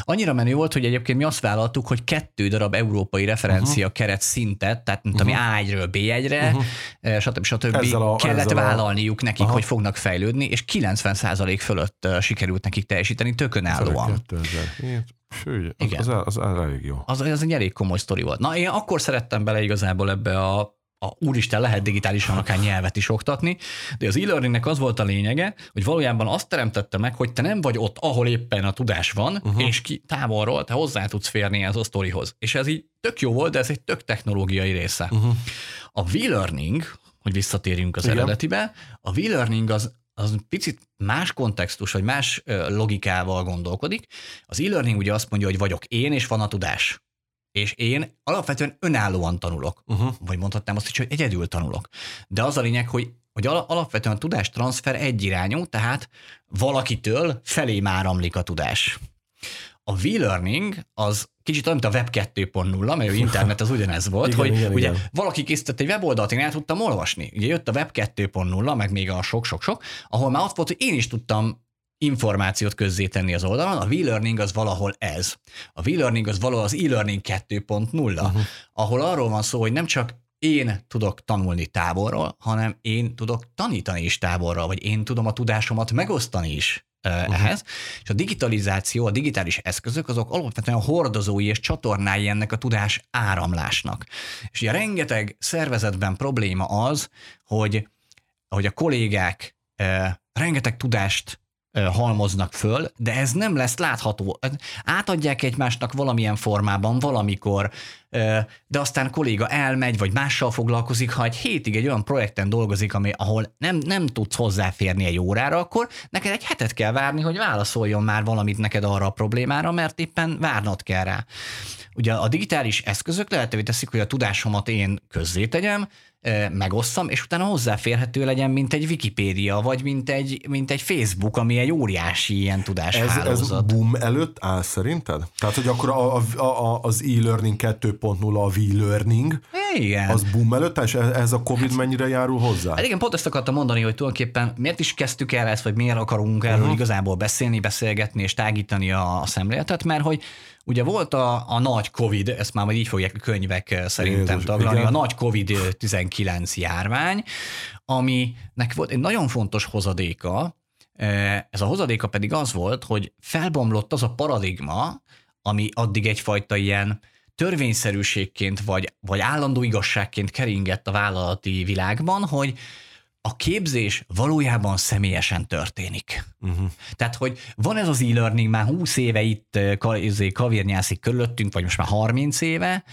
Annyira menő volt, hogy egyébként mi azt vállaltuk, hogy kettő darab európai referencia uh-huh. keret szintet, tehát mint uh-huh. ami A1-ről B1-re, uh-huh. stb. stb. A, kellett vállalniuk a... nekik, Aha. hogy fognak fejlődni, és 90% fölött sikerült nekik teljesíteni tökönállóan. 2007. Sőt, az, Igen. Az, az, az elég jó. Az, az egy elég komoly sztori volt. Na, én akkor szerettem bele igazából ebbe a a úristen lehet digitálisan akár nyelvet is oktatni, de az e-learningnek az volt a lényege, hogy valójában azt teremtette meg, hogy te nem vagy ott, ahol éppen a tudás van, uh-huh. és ki távolról te hozzá tudsz férni ez a sztorihoz. És ez így tök jó volt, de ez egy tök technológiai része. Uh-huh. A e-learning, hogy visszatérjünk az Igen. eredetibe, a e-learning az az picit más kontextus, vagy más logikával gondolkodik. Az e-learning ugye azt mondja, hogy vagyok én, és van a tudás és én alapvetően önállóan tanulok, uh-huh. vagy mondhatnám azt is, hogy egyedül tanulok. De az a lényeg, hogy hogy alapvetően a tudás transfer egyirányú, tehát valakitől felé áramlik a tudás. A v-learning az kicsit olyan, mint a Web 2.0, mert a (laughs) internet az ugyanez volt, igen, hogy igen, ugye igen. valaki készített egy weboldalt, én el tudtam olvasni. Ugye jött a Web 2.0, meg még a sok-sok-sok, ahol már ott volt, hogy én is tudtam információt közzétenni az oldalon, a e-learning az valahol ez. A e-learning az valahol az e-learning 2.0, uh-huh. ahol arról van szó, hogy nem csak én tudok tanulni távolról, hanem én tudok tanítani is távolról, vagy én tudom a tudásomat megosztani is uh-huh. ehhez. És a digitalizáció, a digitális eszközök azok alapvetően hordozói és csatornái ennek a tudás áramlásnak. És ugye rengeteg szervezetben probléma az, hogy, hogy a kollégák uh, rengeteg tudást halmoznak föl, de ez nem lesz látható. Átadják egymásnak valamilyen formában, valamikor, de aztán kolléga elmegy, vagy mással foglalkozik, ha egy hétig egy olyan projekten dolgozik, ami, ahol nem, nem tudsz hozzáférni egy órára, akkor neked egy hetet kell várni, hogy válaszoljon már valamit neked arra a problémára, mert éppen várnod kell rá. Ugye a digitális eszközök lehetővé teszik, hogy a tudásomat én közzétegyem, megosszam, és utána hozzáférhető legyen, mint egy Wikipédia, vagy mint egy, mint egy Facebook, ami egy óriási ilyen tudáshálózat. Ez, ez boom előtt áll szerinted? Tehát, hogy akkor a, a, a, az e-learning 2.0 a v-learning? Igen. Az boom előtt, és e- ez a Covid mennyire járul hozzá? Hát igen, pont ezt akartam mondani, hogy tulajdonképpen miért is kezdtük el ezt, vagy miért akarunk erről uh-huh. igazából beszélni, beszélgetni és tágítani a, a szemléletet, mert hogy ugye volt a, a nagy Covid, ezt már majd így fogják a könyvek eh, szerintem Jézus, taglalni, igen. a nagy Covid-19 járvány, aminek volt egy nagyon fontos hozadéka, eh, ez a hozadéka pedig az volt, hogy felbomlott az a paradigma, ami addig egyfajta ilyen törvényszerűségként vagy, vagy állandó igazságként keringett a vállalati világban, hogy a képzés valójában személyesen történik. Uh-huh. Tehát, hogy van ez az e-learning már 20 éve itt izé, kavérnyászik körülöttünk, vagy most már 30 éve,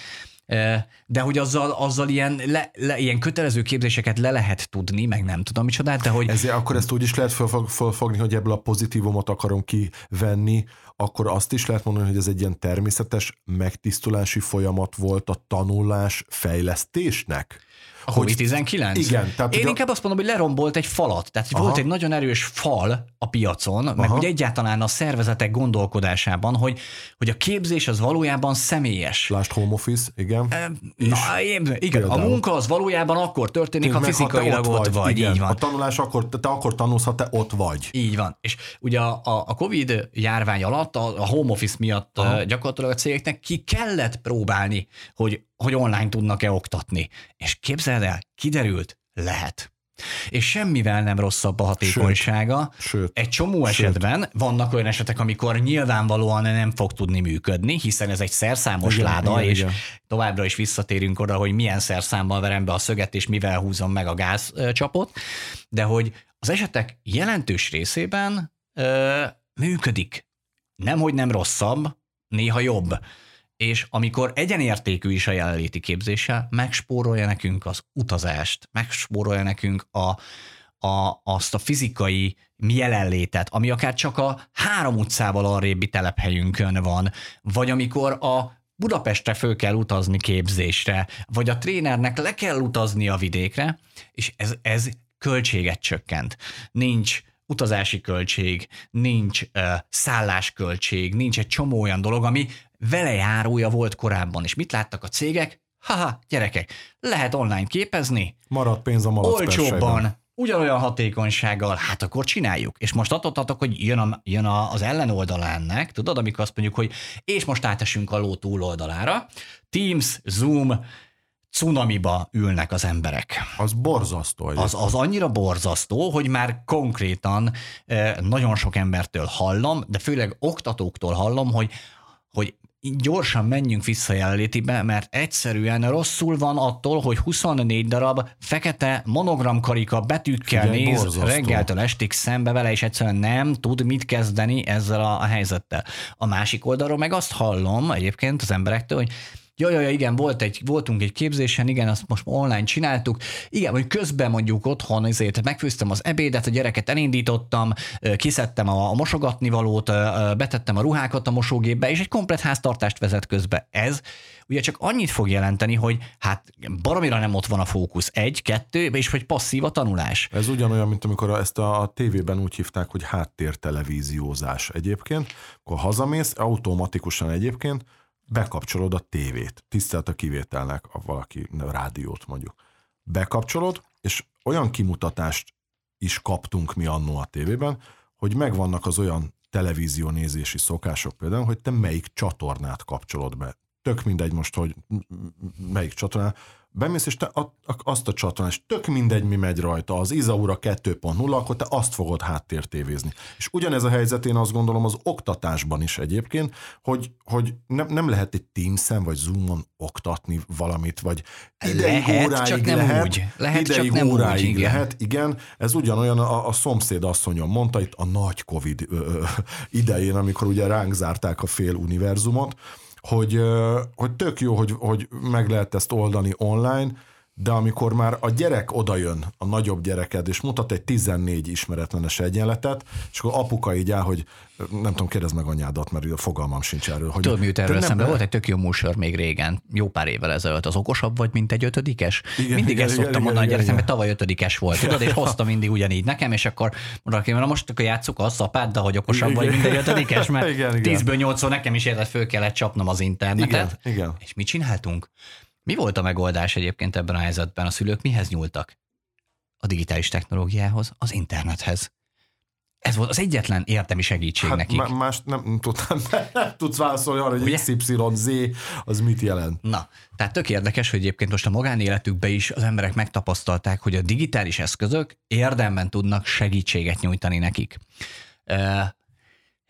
de hogy azzal, azzal ilyen, le, le, ilyen kötelező képzéseket le lehet tudni, meg nem tudom micsodát, de hogy Ezért akkor ezt úgy is lehet fölfogni, hogy ebből a pozitívumot akarom kivenni, akkor azt is lehet mondani, hogy ez egy ilyen természetes megtisztulási folyamat volt a tanulás fejlesztésnek. A Hogy- COVID-19? Igen, tehát Én ugye- inkább azt mondom, hogy lerombolt egy falat. Tehát Aha. volt egy nagyon erős fal a piacon, meg Aha. úgy egyáltalán a szervezetek gondolkodásában, hogy, hogy a képzés az valójában személyes. Lásd home office, igen. Na, én- igen, a Például. munka az valójában akkor történik, ha Meg, te fizikailag ott vagy. igen. Így van. A tanulás akkor, te akkor tanulsz, ha te ott vagy. Így van. És ugye a, a a Covid járvány alatt, a, a home office miatt. Aha. gyakorlatilag a cégeknek ki kellett próbálni, hogy, hogy online tudnak-e oktatni. És képzeld el, kiderült, lehet. És semmivel nem rosszabb a hatékonysága. Sőt. Egy csomó Sőt. esetben vannak olyan esetek, amikor nyilvánvalóan nem fog tudni működni, hiszen ez egy szerszámos Igen, láda, igen, és igen. továbbra is visszatérünk oda, hogy milyen szerszámmal verem be a szöget, és mivel húzom meg a gázcsapot, de hogy az esetek jelentős részében ö, működik. Nem, hogy nem rosszabb, néha jobb. És amikor egyenértékű is a jelenléti képzéssel, megspórolja nekünk az utazást, megspórolja nekünk a, a, azt a fizikai jelenlétet, ami akár csak a három utcával arrébbi telephelyünkön van, vagy amikor a Budapestre föl kell utazni képzésre, vagy a trénernek le kell utazni a vidékre, és ez, ez költséget csökkent. Nincs utazási költség, nincs uh, szállásköltség, nincs egy csomó olyan dolog, ami velejárója volt korábban. És mit láttak a cégek? Haha, gyerekek, lehet online képezni, Marad pénz a malac olcsóbban, ugyanolyan hatékonysággal, hát akkor csináljuk. És most attól tartok, hogy jön, a, jön a, az ellenoldala ennek, tudod, amikor azt mondjuk, hogy és most átesünk a ló túloldalára, Teams, Zoom, cunamiba ülnek az emberek. Az borzasztó. Az, az annyira borzasztó, hogy már konkrétan eh, nagyon sok embertől hallom, de főleg oktatóktól hallom, hogy, hogy gyorsan menjünk vissza jelenlétibe, mert egyszerűen rosszul van attól, hogy 24 darab fekete monogramkarika betűkkel Figyelj, néz borzasztó. reggeltől estig szembe vele, és egyszerűen nem tud mit kezdeni ezzel a, a helyzettel. A másik oldalról meg azt hallom egyébként az emberektől, hogy Ja, ja, ja, igen, volt egy, voltunk egy képzésen, igen, azt most online csináltuk. Igen, hogy közben mondjuk otthon ezért megfőztem az ebédet, a gyereket elindítottam, kiszedtem a, a mosogatnivalót, ö, ö, betettem a ruhákat a mosógépbe, és egy komplet háztartást vezet közbe. Ez ugye csak annyit fog jelenteni, hogy hát baromira nem ott van a fókusz. Egy, kettő, és hogy passzív a tanulás. Ez ugyanolyan, mint amikor ezt a, a tévében úgy hívták, hogy háttértelevíziózás egyébként, akkor hazamész, automatikusan egyébként bekapcsolod a tévét, tisztelt a kivételnek, a valaki a rádiót mondjuk. Bekapcsolod, és olyan kimutatást is kaptunk mi annó a tévében, hogy megvannak az olyan televízió nézési szokások például, hogy te melyik csatornát kapcsolod be. Tök mindegy most, hogy melyik csatornát. Bemész, és te azt a csatornát, és tök mindegy, mi megy rajta, az Izaura 2.0, akkor te azt fogod háttértévézni. És ugyanez a helyzet én azt gondolom az oktatásban is egyébként, hogy, hogy nem, nem lehet egy Teams-en vagy Zoom-on oktatni valamit, vagy ideig Lehet, óráig csak nem lehet, úgy. Lehet, csak ideig nem úgy, óráig igen. lehet, igen, ez ugyanolyan a, a szomszéd asszonyom mondta itt a nagy Covid ö, ö, idején, amikor ugye ránk zárták a fél univerzumot, hogy, hogy tök jó, hogy, hogy meg lehet ezt oldani online, de amikor már a gyerek odajön, a nagyobb gyereked, és mutat egy 14 ismeretlenes egyenletet, és akkor apuka így áll, hogy nem tudom, kérdezd meg anyádat, mert a fogalmam sincs erről. Hogy Tudod, mi jut erről de eszembe? Volt egy tök jó műsor még régen, jó pár évvel ezelőtt. Az okosabb vagy, mint egy ötödikes? Igen, mindig igen, ezt igen, szoktam igen, mondani a igen, gyerekem, igen. mert tavaly ötödikes volt, tudod, és hozta mindig ugyanígy nekem, és akkor mondok, hogy na most akkor játsszuk azt apáddal, hogy okosabb vagy, Igen. mint egy ötödikes, mert (laughs) Igen, igen. 10-ből 8 nekem is érted, föl kellett csapnom az internetet. Igen, igen. És mit csináltunk? Mi volt a megoldás egyébként ebben a helyzetben? A szülők mihez nyúltak? A digitális technológiához, az internethez. Ez volt az egyetlen értelmi segítség Hát nekik. má- más nem tudtam, (laughs) nem tudsz válaszolni arra, hogy? XYZ az mit jelent. Na, tehát tök érdekes, hogy egyébként most a magánéletükben is az emberek megtapasztalták, hogy a digitális eszközök érdemben tudnak segítséget nyújtani nekik.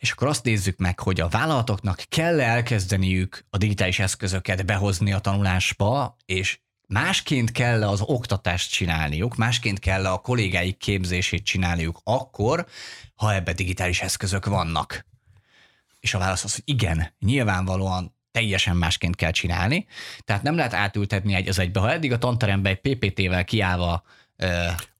És akkor azt nézzük meg, hogy a vállalatoknak kell elkezdeniük a digitális eszközöket behozni a tanulásba, és másként kell az oktatást csinálniuk, másként kell a kollégáik képzését csinálniuk akkor, ha ebbe digitális eszközök vannak. És a válasz az, hogy igen, nyilvánvalóan teljesen másként kell csinálni. Tehát nem lehet átültetni egy az egybe. Ha eddig a tanteremben egy PPT-vel kiállva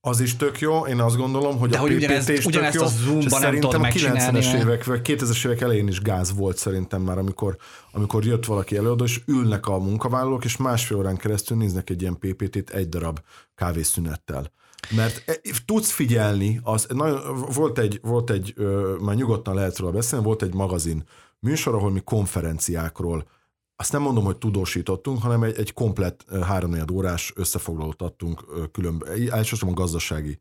Az is tök jó, én azt gondolom, hogy De a hogy ugyanezt- is tök ugyanezt jó, a Zoom-ban és nem szerintem tudod a megcsinálni, 90-es mert- évek, vagy 2000-es évek elején is gáz volt szerintem már, amikor, amikor jött valaki előadó, és ülnek a munkavállalók, és másfél órán keresztül néznek egy ilyen PPT-t egy darab kávészünettel. Mert e- tudsz figyelni, az, nagyon, volt egy, volt egy már nyugodtan lehet róla beszélni, volt egy magazin műsor, ahol mi konferenciákról azt nem mondom, hogy tudósítottunk, hanem egy, egy komplett ö, háromnegyed órás összefoglalót adtunk elsősorban gazdasági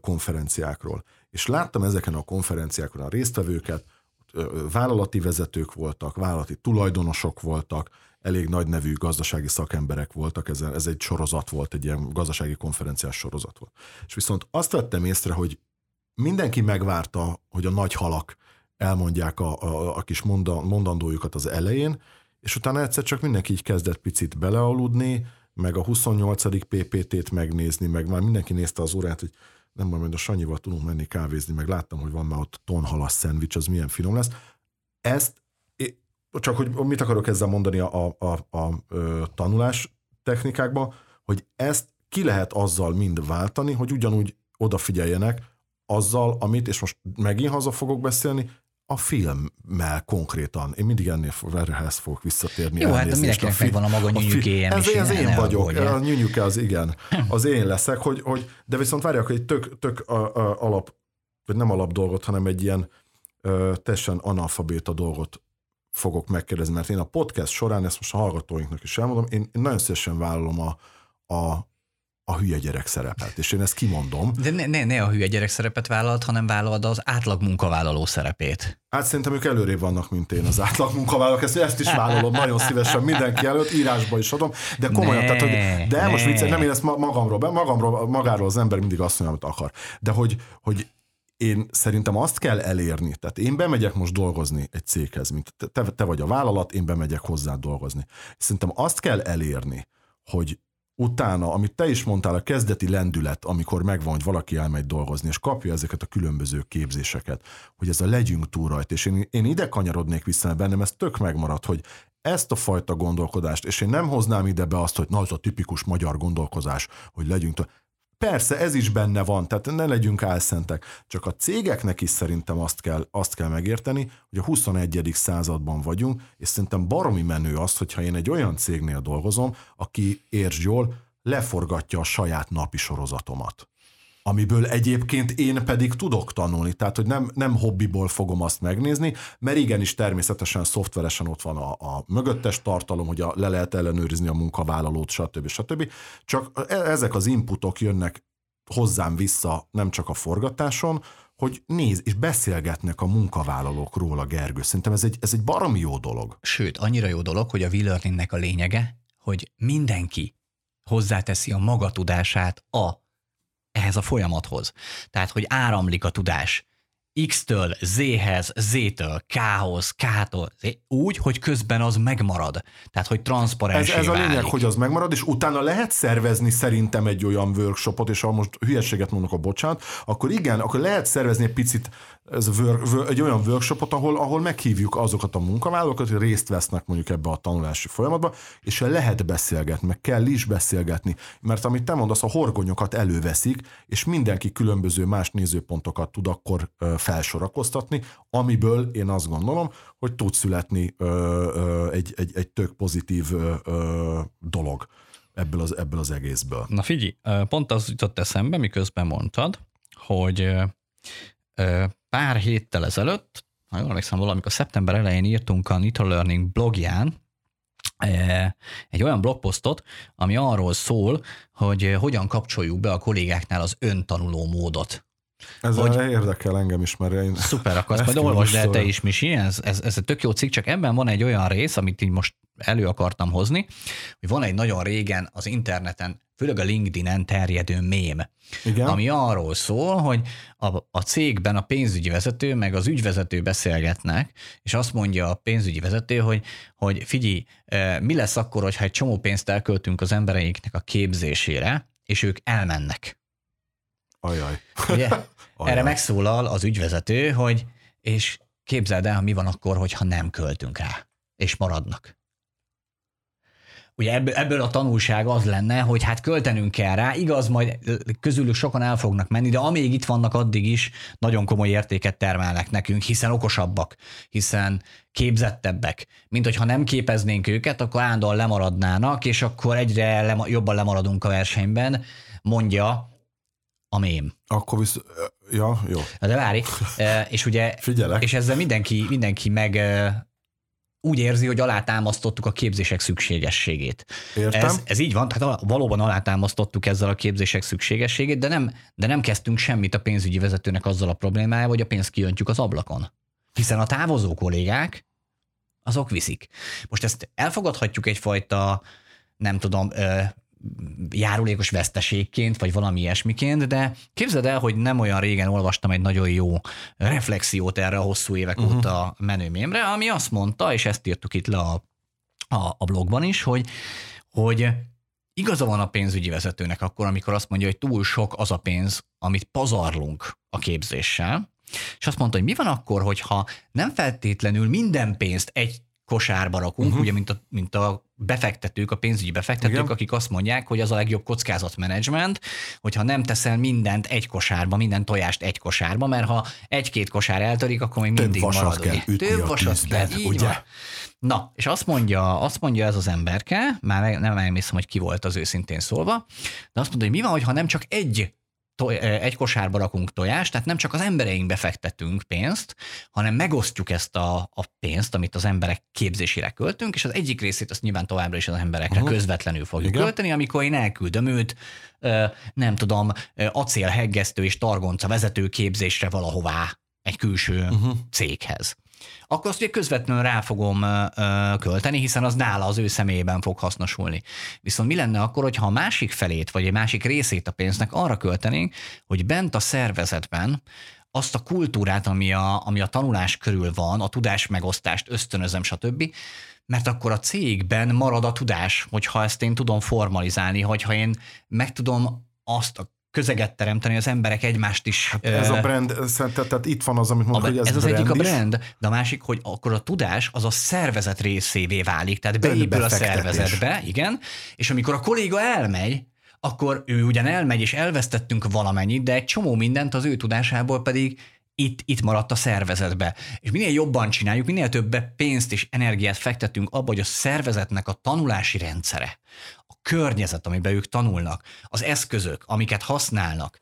konferenciákról. És láttam ezeken a konferenciákon a résztvevőket, vállalati vezetők voltak, vállalati tulajdonosok voltak, elég nagy nevű gazdasági szakemberek voltak, ez, ez egy sorozat volt, egy ilyen gazdasági konferenciás sorozat volt. És viszont azt vettem észre, hogy mindenki megvárta, hogy a nagy halak elmondják a, a, a kis monda, mondandójukat az elején, és utána egyszer csak mindenki így kezdett picit belealudni, meg a 28. PPT-t megnézni, meg már mindenki nézte az órát, hogy nem majd, majd a Sanyival tudunk menni kávézni, meg láttam, hogy van már ott tonhalas szendvics, az milyen finom lesz. Ezt, csak hogy mit akarok ezzel mondani a, a, a, a tanulás technikákban, hogy ezt ki lehet azzal mind váltani, hogy ugyanúgy odafigyeljenek azzal, amit, és most megint haza fogok beszélni, a filmmel konkrétan. Én mindig ennél errehez fogok visszatérni. Jó, hát elnézést. mindenkinek A fi- megvan a maga nyűnyükéje, Ez, ez én vagyok, aggódj, a nyűnyüke az igen. Az én leszek, hogy, hogy de viszont várjak, hogy egy tök, tök a, a, alap, vagy nem alap dolgot, hanem egy ilyen ö, teljesen analfabéta dolgot fogok megkérdezni, mert én a podcast során, ezt most a hallgatóinknak is elmondom, én, én nagyon szívesen vállalom a, a, a hülye gyerek szerepet, és én ezt kimondom. De ne, ne, ne a hülye gyerek szerepet vállalod, hanem vállalod az átlag munkavállaló szerepét. Hát szerintem ők előrébb vannak, mint én az átlag munkavállalók, ezt, ezt is vállalom nagyon szívesen mindenki előtt, írásba is adom, de komolyan, Ne, tehát, hogy, de ne. most vicces, nem én ezt ma- magamról, magamról, magáról az ember mindig azt mondja, amit akar, de hogy, hogy én szerintem azt kell elérni, tehát én bemegyek most dolgozni egy céghez, mint te, te vagy a vállalat, én bemegyek hozzá dolgozni. Szerintem azt kell elérni, hogy utána, amit te is mondtál, a kezdeti lendület, amikor megvan, hogy valaki elmegy dolgozni, és kapja ezeket a különböző képzéseket, hogy ez a legyünk túl rajta, és én, én ide kanyarodnék vissza, bennem ez tök megmaradt, hogy ezt a fajta gondolkodást, és én nem hoznám ide be azt, hogy na, az a tipikus magyar gondolkozás, hogy legyünk túl. Persze, ez is benne van, tehát ne legyünk álszentek. Csak a cégeknek is szerintem azt kell, azt kell megérteni, hogy a 21. században vagyunk, és szerintem baromi menő az, hogyha én egy olyan cégnél dolgozom, aki, értsd jól, leforgatja a saját napi sorozatomat amiből egyébként én pedig tudok tanulni. Tehát, hogy nem, nem hobbiból fogom azt megnézni, mert igenis természetesen szoftveresen ott van a, a mögöttes tartalom, hogy a, le lehet ellenőrizni a munkavállalót, stb. stb. Csak e- ezek az inputok jönnek hozzám vissza, nem csak a forgatáson, hogy néz, és beszélgetnek a munkavállalók róla, Gergő. Szerintem ez egy, ez egy baromi jó dolog. Sőt, annyira jó dolog, hogy a e-learningnek a lényege, hogy mindenki hozzáteszi a maga tudását a, ehhez a folyamathoz. Tehát, hogy áramlik a tudás. X-től Z-hez, Z-től K-hoz, K-tól, úgy, hogy közben az megmarad. Tehát, hogy Ez, transzparensé ez a lényeg, válik. hogy az megmarad, és utána lehet szervezni szerintem egy olyan workshopot, és ha most hülyeséget mondok a bocsánat, akkor igen, akkor lehet szervezni egy picit ez work, egy olyan workshopot, ahol, ahol meghívjuk azokat a munkavállalókat, hogy részt vesznek mondjuk ebbe a tanulási folyamatba, és lehet beszélgetni, meg kell is beszélgetni, mert amit te mondasz, a horgonyokat előveszik, és mindenki különböző más nézőpontokat tud akkor felsorakoztatni, amiből én azt gondolom, hogy tud születni egy, egy, egy tök pozitív dolog ebből az, ebből az egészből. Na figyelj, pont az jutott eszembe, miközben mondtad, hogy pár héttel ezelőtt, ha jól emlékszem, valamikor szeptember elején írtunk a Nitro Learning blogján egy olyan blogposztot, ami arról szól, hogy hogyan kapcsoljuk be a kollégáknál az öntanuló módot. Ez hogy érdekel engem is, mert én... Szuper, akkor (laughs) ezt majd olvasd el te is, Misi, ez, ez, ez egy tök jó cikk, csak ebben van egy olyan rész, amit így most elő akartam hozni, hogy van egy nagyon régen az interneten, főleg a LinkedIn-en terjedő mém, Igen? ami arról szól, hogy a, a cégben a pénzügyi vezető meg az ügyvezető beszélgetnek, és azt mondja a pénzügyi vezető, hogy, hogy figyelj, mi lesz akkor, hogyha egy csomó pénzt elköltünk az embereinknek a képzésére, és ők elmennek. Ajaj. Ugye? (laughs) Ajaj. Erre megszólal az ügyvezető, hogy és képzeld el, mi van akkor, hogyha nem költünk rá, és maradnak. Ugye ebből, ebből a tanulság az lenne, hogy hát költenünk kell rá, igaz, majd közülük sokan el fognak menni, de amíg itt vannak, addig is nagyon komoly értéket termelnek nekünk, hiszen okosabbak, hiszen képzettebbek, mint hogyha nem képeznénk őket, akkor állandóan lemaradnának, és akkor egyre lema, jobban lemaradunk a versenyben, mondja a mém. Akkor visz... Ja, jó. De várj, és ugye... (laughs) Figyelek. És ezzel mindenki, mindenki meg úgy érzi, hogy alátámasztottuk a képzések szükségességét. Értem. Ez, ez így van, tehát valóban alátámasztottuk ezzel a képzések szükségességét, de nem, de nem kezdtünk semmit a pénzügyi vezetőnek azzal a problémájával, hogy a pénzt kijöntjük az ablakon. Hiszen a távozó kollégák, azok viszik. Most ezt elfogadhatjuk egyfajta, nem tudom, járulékos veszteségként, vagy valami ilyesmiként, de képzeld el, hogy nem olyan régen olvastam egy nagyon jó reflexiót erre a hosszú évek uh-huh. óta menőmémre, ami azt mondta, és ezt írtuk itt le a, a, a blogban is, hogy, hogy igaza van a pénzügyi vezetőnek akkor, amikor azt mondja, hogy túl sok az a pénz, amit pazarlunk a képzéssel, és azt mondta, hogy mi van akkor, hogyha nem feltétlenül minden pénzt egy kosárba rakunk, uh-huh. ugye, mint a, mint a befektetők, a pénzügyi befektetők, Igen. akik azt mondják, hogy az a legjobb kockázatmenedzsment, hogyha nem teszel mindent egy kosárba, minden tojást egy kosárba, mert ha egy-két kosár eltörik, akkor még mindig Több marad. Kell Több vasat kell, így ugye? Van. Na, és azt mondja, azt mondja ez az emberke, már nem emlékszem, hogy ki volt az őszintén szólva, de azt mondja, hogy mi van, ha nem csak egy toj, egy kosárba rakunk tojást, tehát nem csak az embereinkbe fektetünk pénzt, hanem megosztjuk ezt a, a pénzt, amit az emberek képzésére költünk, és az egyik részét azt nyilván továbbra is az emberekre uh-huh. közvetlenül fogjuk Igen. költeni, amikor én elküldöm őt, nem tudom, acélheggesztő és targonca vezető képzésre valahová egy külső uh-huh. céghez akkor azt ugye közvetlenül rá fogom költeni, hiszen az nála az ő személyében fog hasznosulni. Viszont mi lenne akkor, hogyha a másik felét, vagy egy másik részét a pénznek arra költenénk, hogy bent a szervezetben azt a kultúrát, ami a, ami a tanulás körül van, a tudás megosztást ösztönözem, stb., mert akkor a cégben marad a tudás, hogyha ezt én tudom formalizálni, hogyha én meg tudom azt a közeget teremteni, az emberek egymást is. Hát ez a brand, tehát, tehát itt van az, amit mondok, hogy ez, ez az egyik a brand, de a másik, hogy akkor a tudás az a szervezet részévé válik, tehát beépül a szervezetbe, igen, és amikor a kolléga elmegy, akkor ő ugyan elmegy, és elvesztettünk valamennyit, de egy csomó mindent az ő tudásából pedig itt, itt maradt a szervezetbe. És minél jobban csináljuk, minél több pénzt és energiát fektetünk abba, hogy a szervezetnek a tanulási rendszere, környezet, amiben ők tanulnak, az eszközök, amiket használnak,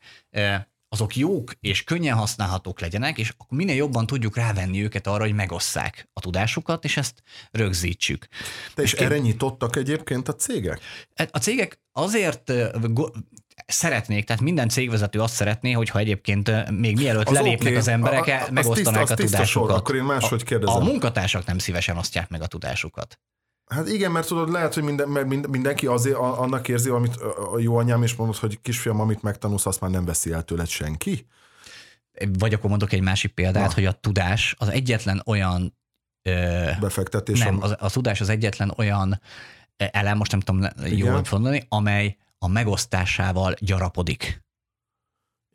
azok jók és könnyen használhatók legyenek, és akkor minél jobban tudjuk rávenni őket arra, hogy megosszák a tudásukat, és ezt rögzítsük. De és, és erre nyitottak egyébként a cégek? E, a cégek azért szeretnék, tehát minden cégvezető azt szeretné, hogyha egyébként még mielőtt az lelépnek okay. az emberek, a, a, megosztanák tiszta, a tudásukat. Sor, akkor én máshogy kérdezem. A, a munkatársak nem szívesen osztják meg a tudásukat. Hát igen, mert tudod, lehet, hogy minden, mert mindenki azért annak érzi, amit a jó anyám is mondott, hogy kisfiam, amit megtanulsz, azt már nem veszi el tőled senki. Vagy akkor mondok egy másik példát, Na. hogy a tudás az egyetlen olyan ö, befektetés. Nem, a, a tudás az egyetlen olyan elem, most nem tudom jól mondani, amely a megosztásával gyarapodik.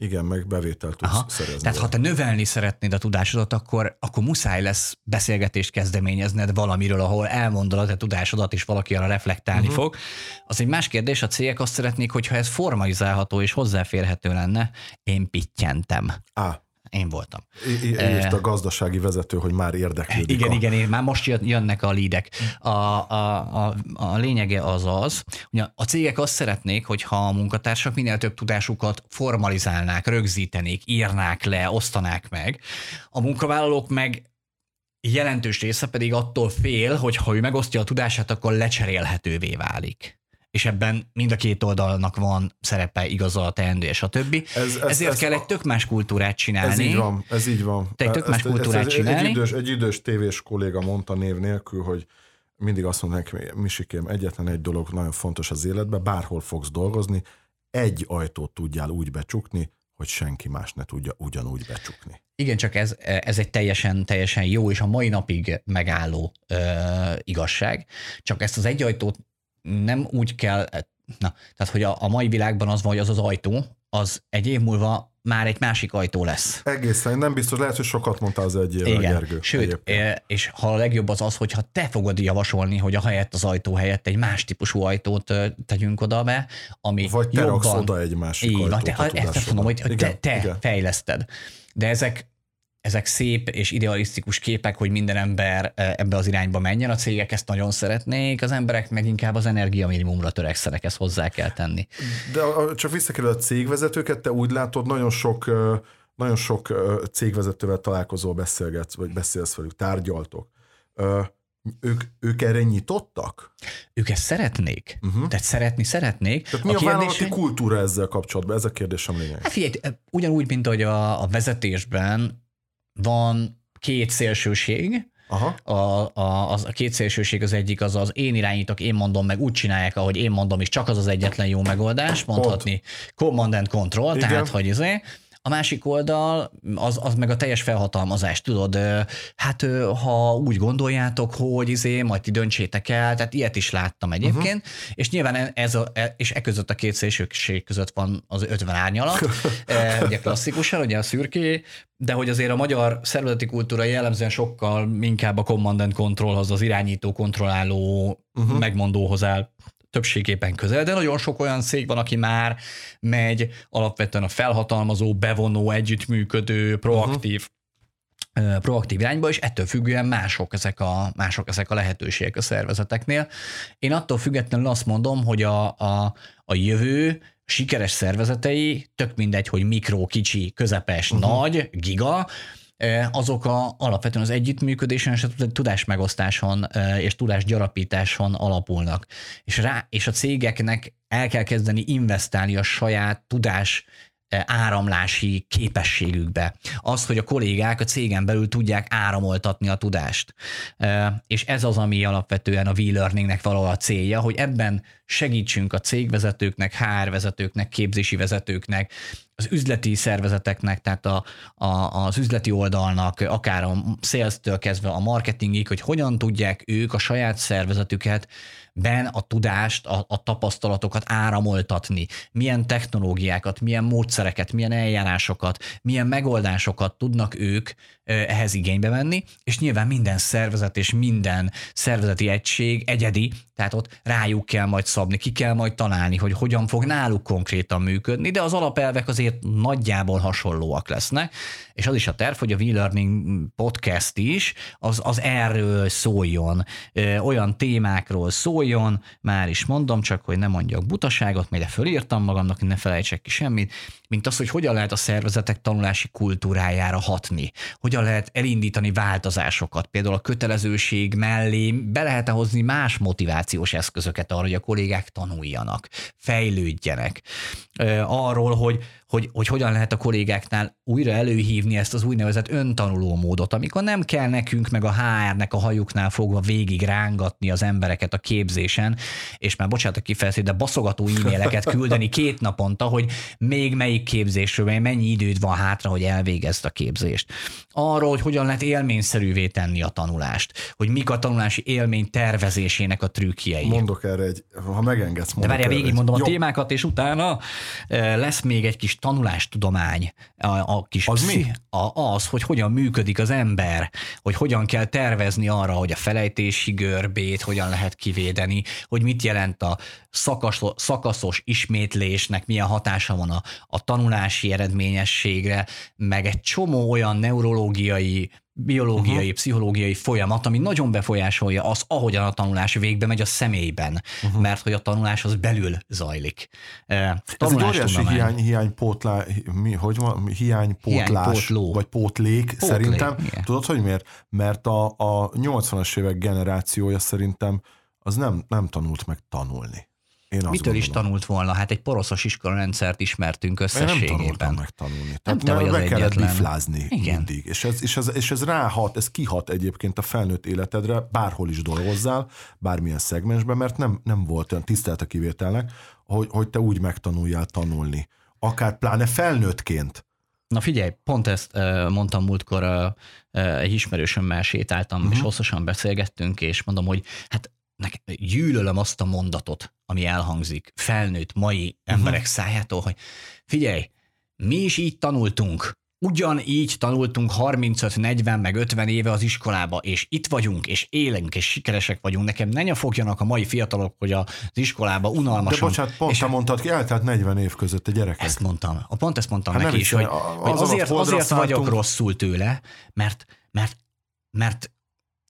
Igen, meg bevételt tudsz Aha. szerezni. Tehát ha te növelni szeretnéd a tudásodat, akkor, akkor muszáj lesz beszélgetést kezdeményezned valamiről, ahol elmondod a te tudásodat, és valaki arra reflektálni uh-huh. fog. Az egy más kérdés, a cégek azt szeretnék, hogyha ez formalizálható és hozzáférhető lenne. Én pittyentem. Ah. Én voltam. Írt a gazdasági vezető, hogy már érdeklődik. Igen, a... igen, igen, már most jönnek a lídek. A, a, a, a lényege az az, hogy a cégek azt szeretnék, hogyha a munkatársak minél több tudásukat formalizálnák, rögzítenék, írnák le, osztanák meg. A munkavállalók meg jelentős része pedig attól fél, hogy ha ő megosztja a tudását, akkor lecserélhetővé válik és ebben mind a két oldalnak van szerepe, igazol, teendő, és a többi. Ez, ez, Ezért ez, kell egy tök más kultúrát csinálni. Ez így van, ez így van. Te egy tök más kultúrát ezt, csinálni. Egy idős, egy idős tévés kolléga mondta név nélkül, hogy mindig azt mondják, Misikém, egyetlen egy dolog nagyon fontos az életben, bárhol fogsz dolgozni, egy ajtót tudjál úgy becsukni, hogy senki más ne tudja ugyanúgy becsukni. Igen, csak ez, ez egy teljesen, teljesen jó és a mai napig megálló ö, igazság. Csak ezt az egy ajtót nem úgy kell, na, tehát hogy a, a mai világban az van, hogy az az ajtó, az egy év múlva már egy másik ajtó lesz. Egészen, nem biztos, lehet, hogy sokat mondta az egy évvel, Igen. Gergő. Sőt, egyébként. és ha a legjobb az az, hogyha te fogod javasolni, hogy a helyett az ajtó helyett egy más típusú ajtót tegyünk oda be, ami Vagy te jobban... oda egy másik Igen, ajtót te, Ezt mondom, hogy igen, te, te igen. fejleszted. De ezek ezek szép és idealisztikus képek, hogy minden ember e, ebbe az irányba menjen, a cégek ezt nagyon szeretnék, az emberek meg inkább az energia minimumra törekszenek, ezt hozzá kell tenni. De csak visszakerül a cégvezetőket, te úgy látod, nagyon sok, nagyon sok cégvezetővel találkozol, beszélgetsz, vagy beszélsz velük, tárgyaltok. Ők, ők erre nyitottak? Ők ezt szeretnék. Uh-huh. Tehát szeretni szeretnék. Tehát mi a, a vállalati kultúra ezzel kapcsolatban? Ez a kérdésem lényeg. Hát figyelj, ugyanúgy, mint hogy a, a vezetésben van két szélsőség, Aha. A, a, az, a két szélsőség az egyik az az én irányítok, én mondom, meg úgy csinálják, ahogy én mondom, és csak az az egyetlen jó megoldás, mondhatni Pont. command and control, Igen. tehát hogy izé, a másik oldal, az, az meg a teljes felhatalmazás, tudod, hát ha úgy gondoljátok, hogy izé, majd ti döntsétek el, tehát ilyet is láttam egyébként, uh-huh. és nyilván ez a, e, és e között a két szélsőség között van az 50 árnyalat, (laughs) e, ugye klasszikusan, ugye a szürké, de hogy azért a magyar szervezeti kultúra jellemzően sokkal inkább a command and controlhoz, az irányító, kontrolláló, uh-huh. megmondóhoz áll többségében közel, de nagyon sok olyan cég van, aki már megy alapvetően a felhatalmazó, bevonó, együttműködő, proaktív uh-huh. proaktív irányba, és ettől függően mások ezek, a, mások ezek a lehetőségek a szervezeteknél. Én attól függetlenül azt mondom, hogy a, a, a jövő sikeres szervezetei, tök mindegy, hogy mikro, kicsi, közepes, uh-huh. nagy, giga, azok a, alapvetően az együttműködésen és a tudásmegosztáson és tudásgyarapításon alapulnak. És, rá, és a cégeknek el kell kezdeni investálni a saját tudás áramlási képességükbe. Az, hogy a kollégák a cégen belül tudják áramoltatni a tudást. És ez az, ami alapvetően a v-learningnek való a célja, hogy ebben segítsünk a cégvezetőknek, HR vezetőknek, képzési vezetőknek, az üzleti szervezeteknek, tehát a, a, az üzleti oldalnak, akár a sales-től kezdve a marketingig, hogy hogyan tudják ők a saját szervezetüket ben a tudást, a, a tapasztalatokat áramoltatni, milyen technológiákat, milyen módszereket, milyen eljárásokat, milyen megoldásokat tudnak ők ehhez igénybe venni, és nyilván minden szervezet és minden szervezeti egység egyedi, tehát ott rájuk kell majd szabni, ki kell majd találni, hogy hogyan fog náluk konkrétan működni, de az alapelvek azért nagyjából hasonlóak lesznek, és az is a terv, hogy a V-Learning podcast is az, az erről szóljon, olyan témákról szóljon, már is mondom, csak hogy ne mondjak butaságot, mert fölírtam magamnak, ne felejtsek ki semmit, mint az, hogy hogyan lehet a szervezetek tanulási kultúrájára hatni, hogyan lehet elindítani változásokat, például a kötelezőség mellé be lehet hozni más motivációs eszközöket arra, hogy a kollégák tanuljanak, fejlődjenek. Arról, hogy hogy, hogy hogyan lehet a kollégáknál újra előhívni ezt az úgynevezett öntanuló módot, amikor nem kell nekünk meg a HR-nek a hajuknál fogva végig rángatni az embereket a képzésen, és már bocsánat a kifejezés, de baszogató e-maileket küldeni két naponta, hogy még melyik képzésről, mennyi időd van hátra, hogy elvégezd a képzést. Arról, hogy hogyan lehet élményszerűvé tenni a tanulást, hogy mik a tanulási élmény tervezésének a trükkjei. Mondok erre egy, ha megengedsz, mondok De várjál, végig mondom a témákat, és utána eh, lesz még egy kis tanulástudomány, a, a kis az pszi, mi? A, az, hogy hogyan működik az ember, hogy hogyan kell tervezni arra, hogy a felejtési görbét hogyan lehet kivédeni, hogy mit jelent a szakas, szakaszos ismétlésnek, milyen hatása van a, a tanulási eredményességre, meg egy csomó olyan neurológiai biológiai, uh-huh. pszichológiai folyamat, ami nagyon befolyásolja az, ahogyan a tanulás végbe megy a személyben, uh-huh. mert hogy a tanulás az belül zajlik. Ez egy óriási hiány, hiánypótlá, mi, hogy van, hiánypótlás, Hiánypótló. vagy pótlék, pótlék szerintem. Igen. Tudod, hogy miért? Mert a, a 80-as évek generációja szerintem az nem, nem tanult meg tanulni. Én Mitől gondolom. is tanult volna? Hát egy poroszos iskolarendszert ismertünk összességében. Én nem tanultam meg tanulni. Tehát nem te vagy az be kellett biflázni Igen. mindig. És ez, és, ez, és ez ráhat, ez kihat egyébként a felnőtt életedre, bárhol is dolgozzál, bármilyen szegmensben, mert nem, nem volt olyan tisztelt a kivételnek, hogy, hogy te úgy megtanuljál tanulni. Akár pláne felnőttként. Na figyelj, pont ezt mondtam múltkor, egy ismerősömmel sétáltam, uh-huh. és mhm. hosszasan beszélgettünk, és mondom, hogy hát gyűlölöm azt a mondatot, ami elhangzik felnőtt mai emberek uh-huh. szájától, hogy figyelj, mi is így tanultunk, ugyanígy tanultunk 35-40 meg 50 éve az iskolába, és itt vagyunk, és élünk, és sikeresek vagyunk. Nekem ne fogjanak a mai fiatalok, hogy az iskolába unalmasan. De bocsánat, pont és te mondtad ki, eltelt 40 év között a gyerekek. Ezt mondtam. Pont ezt mondtam hát neki is, hogy, hogy azért, azért vagyok rosszul tőle, mert, mert, mert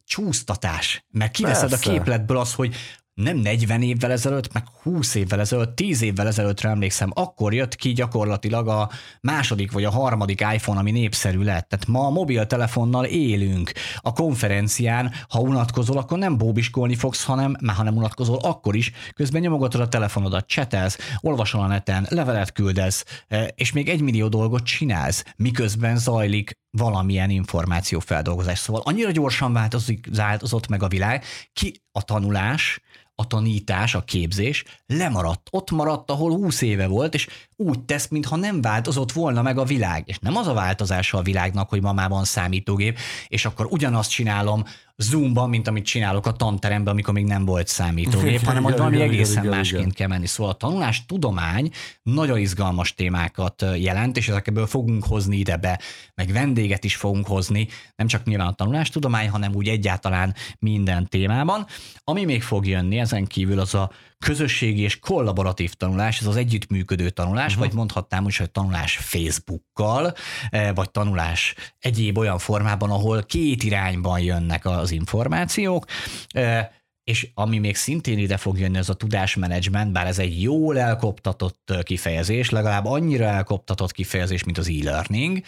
csúsztatás, mert kiveszed Persze. a képletből az, hogy nem 40 évvel ezelőtt, meg 20 évvel ezelőtt, 10 évvel ezelőttre emlékszem, akkor jött ki gyakorlatilag a második vagy a harmadik iPhone, ami népszerű lett. Tehát ma a mobiltelefonnal élünk. A konferencián, ha unatkozol, akkor nem bóbiskolni fogsz, hanem, már ha nem unatkozol, akkor is. Közben nyomogatod a telefonodat, csetelsz, olvasol a neten, levelet küldesz, e, és még egy millió dolgot csinálsz, miközben zajlik valamilyen információfeldolgozás. Szóval annyira gyorsan változik, változott meg a világ, ki a tanulás, a tanítás, a képzés lemaradt. Ott maradt, ahol 20 éve volt, és úgy tesz, mintha nem változott volna meg a világ. És nem az a változása a világnak, hogy ma van számítógép, és akkor ugyanazt csinálom Zoomban, mint amit csinálok a tanteremben, amikor még nem volt számítógép, (laughs) hanem hogy valami igen, egészen igen, másként igen. kell menni. Szóval a tanulás tudomány nagyon izgalmas témákat jelent, és ezekből fogunk hozni ide be, meg vendéget is fogunk hozni, nem csak nyilván a tanulás tudomány, hanem úgy egyáltalán minden témában. Ami még fog jönni ezen kívül az a közösségi és kollaboratív tanulás, ez az együttműködő tanulás, uh-huh. vagy mondhatnám is, hogy tanulás Facebookkal, eh, vagy tanulás egyéb olyan formában, ahol két irányban jönnek az információk, eh, és ami még szintén ide fog jönni, az a tudásmenedzsment, bár ez egy jól elkoptatott kifejezés, legalább annyira elkoptatott kifejezés, mint az e-learning,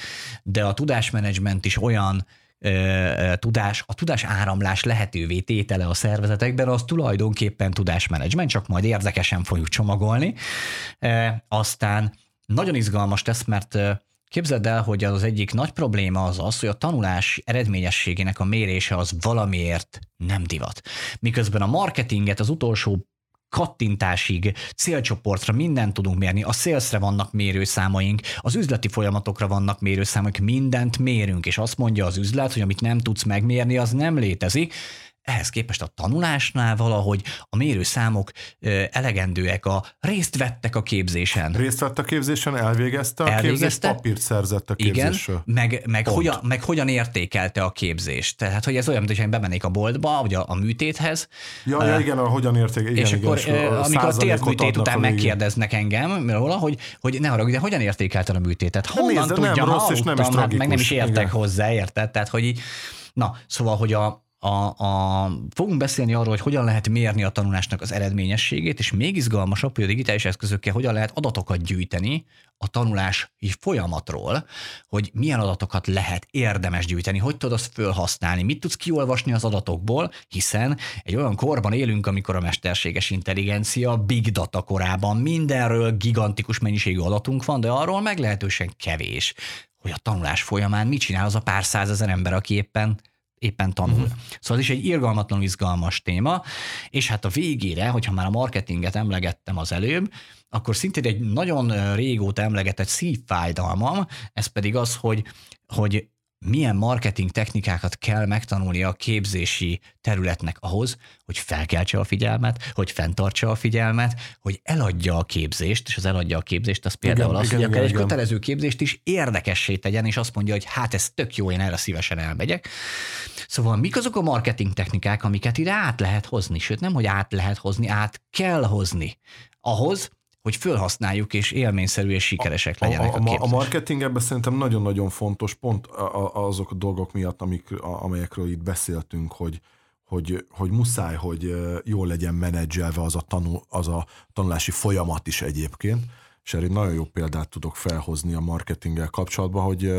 de a tudásmenedzsment is olyan tudás, a tudás áramlás lehetővé tétele a szervezetekben, az tulajdonképpen tudásmenedzsment, csak majd érdekesen fogjuk csomagolni. Aztán nagyon izgalmas tesz, mert Képzeld el, hogy az egyik nagy probléma az az, hogy a tanulás eredményességének a mérése az valamiért nem divat. Miközben a marketinget az utolsó kattintásig, célcsoportra mindent tudunk mérni, a szélszre vannak mérőszámaink, az üzleti folyamatokra vannak mérőszámaink, mindent mérünk, és azt mondja az üzlet, hogy amit nem tudsz megmérni, az nem létezik, ehhez képest a tanulásnál valahogy a mérőszámok elegendőek, a részt vettek a képzésen. Részt vett a képzésen, elvégezte a elvégezte, képzést, papírt szerzett a képzésről. Igen, meg, meg, hogyan, meg hogyan értékelte a képzést. Tehát, hogy ez olyan, mint hogy bemennék a boltba, vagy a, a műtéthez. Ja, ja igen, a hogyan értékelte. És igen, akkor, igen, a amikor a térműtét után megkérdeznek engem róla, hogy, hogy ne haragudj, de hogyan értékelted a műtétet? Honnan nézd, tudja, nem rossz, és nem is hát meg nem is értek igen. hozzá, érted? Tehát, hogy így, na, szóval, hogy a, a, a, fogunk beszélni arról, hogy hogyan lehet mérni a tanulásnak az eredményességét, és még izgalmasabb, hogy a digitális eszközökkel hogyan lehet adatokat gyűjteni a tanulás folyamatról, hogy milyen adatokat lehet érdemes gyűjteni, hogy tudod azt felhasználni, mit tudsz kiolvasni az adatokból, hiszen egy olyan korban élünk, amikor a mesterséges intelligencia big data korában mindenről gigantikus mennyiségű adatunk van, de arról meglehetősen kevés, hogy a tanulás folyamán mit csinál az a pár százezer ember, aki éppen éppen tanul. Uh-huh. Szóval ez is egy irgalmatlan izgalmas téma, és hát a végére, hogyha már a marketinget emlegettem az előbb, akkor szintén egy nagyon régóta emlegetett szívfájdalmam, ez pedig az, hogy, hogy milyen marketing technikákat kell megtanulni a képzési területnek ahhoz, hogy felkeltse a figyelmet, hogy fenntartsa a figyelmet, hogy eladja a képzést, és az eladja a képzést, az például igen, az, igen, hogy igen, egy igen. kötelező képzést is érdekessé tegyen, és azt mondja, hogy hát ez tök jó, én erre szívesen elmegyek. Szóval mik azok a marketing technikák, amiket ide át lehet hozni, sőt nem, hogy át lehet hozni, át kell hozni ahhoz, hogy felhasználjuk, és élményszerű és sikeresek legyenek a, a, a, a marketing ebben szerintem nagyon-nagyon fontos, pont azok a dolgok miatt, amik, amelyekről itt beszéltünk, hogy, hogy, hogy muszáj, hogy jól legyen menedzselve az a, tanul, az a tanulási folyamat is egyébként. És erre egy nagyon jó példát tudok felhozni a marketinggel kapcsolatban, hogy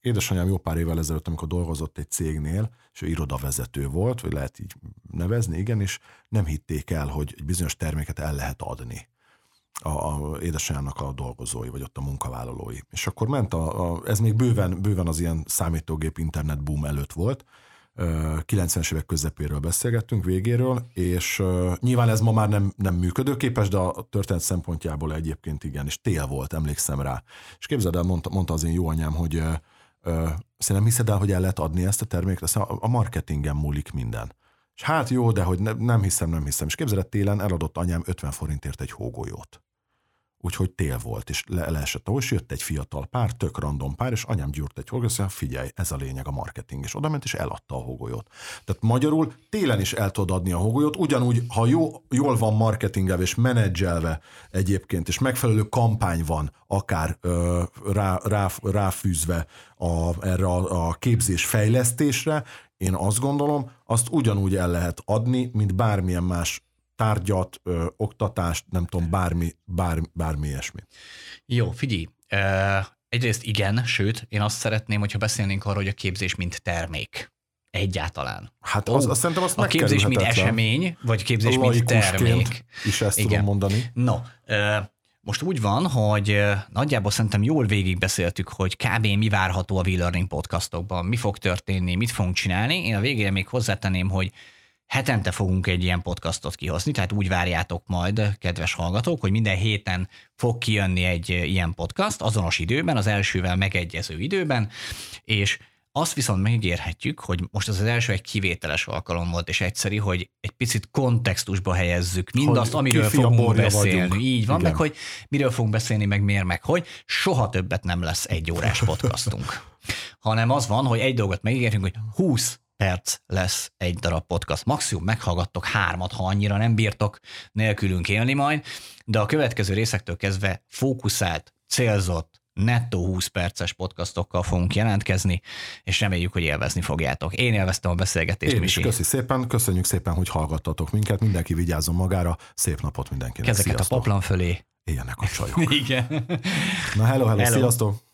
édesanyám jó pár évvel ezelőtt, amikor dolgozott egy cégnél, és ő irodavezető volt, vagy lehet így nevezni, igen, és nem hitték el, hogy egy bizonyos terméket el lehet adni a, a édesanyámnak a dolgozói, vagy ott a munkavállalói. És akkor ment a, a ez még bőven, bőven az ilyen számítógép internet boom előtt volt, 90-es évek közepéről beszélgettünk, végéről, és nyilván ez ma már nem, nem működőképes, de a történet szempontjából egyébként igen, és tél volt, emlékszem rá. És képzeld el, mondta, mondta az én jó anyám, hogy szerintem hiszed el, hogy el lehet adni ezt a terméket, a, a marketingen múlik minden. És hát jó, de hogy ne, nem hiszem, nem hiszem. És képzeld, télen eladott anyám 50 forintért egy hógolyót úgyhogy tél volt, és le, leesett ahol, és jött egy fiatal pár, tök random pár, és anyám gyúrt egy hógolyót, és figyelj, ez a lényeg a marketing, és oda ment, és eladta a hógolyót. Tehát magyarul télen is el tudod adni a hógolyót, ugyanúgy, ha jó, jól van marketingelve és menedzselve egyébként, és megfelelő kampány van, akár ö, rá, rá, ráfűzve a, erre a, a képzés fejlesztésre, én azt gondolom, azt ugyanúgy el lehet adni, mint bármilyen más tárgyat, ö, oktatást, nem tudom, bármi, bármi, bármi ilyesmi. Jó, figyelj, egyrészt igen, sőt, én azt szeretném, hogyha beszélnénk arról, hogy a képzés mint termék. Egyáltalán. Hát az, azt szerintem azt A képzés mint esemény, vagy képzés mint termék. is ezt igen. tudom mondani. No, most úgy van, hogy nagyjából szerintem jól végigbeszéltük, hogy kb. mi várható a V-Learning podcastokban, mi fog történni, mit fogunk csinálni. Én a végére még hozzátenném, hogy hetente fogunk egy ilyen podcastot kihozni, tehát úgy várjátok majd, kedves hallgatók, hogy minden héten fog kijönni egy ilyen podcast, azonos időben, az elsővel megegyező időben, és azt viszont megígérhetjük, hogy most az az első egy kivételes alkalom volt, és egyszerű, hogy egy picit kontextusba helyezzük mindazt, hogy amiről fogunk beszélni. Vagyunk. Így van, Igen. meg hogy miről fogunk beszélni, meg miért, meg hogy soha többet nem lesz egy órás podcastunk. (laughs) hanem az van, hogy egy dolgot megígértünk, hogy 20 perc lesz egy darab podcast. Maximum meghallgattok hármat, ha annyira nem bírtok nélkülünk élni majd, de a következő részektől kezdve fókuszált, célzott, nettó 20 perces podcastokkal fogunk jelentkezni, és reméljük, hogy élvezni fogjátok. Én élveztem a beszélgetést, Én Misi. is, köszi szépen, köszönjük szépen, hogy hallgattatok minket, mindenki vigyázzon magára, szép napot mindenkinek. Sziasztok. a paplan fölé. Éljenek a csajok. (laughs) Igen. Na hello, hello, hello. sziasztok!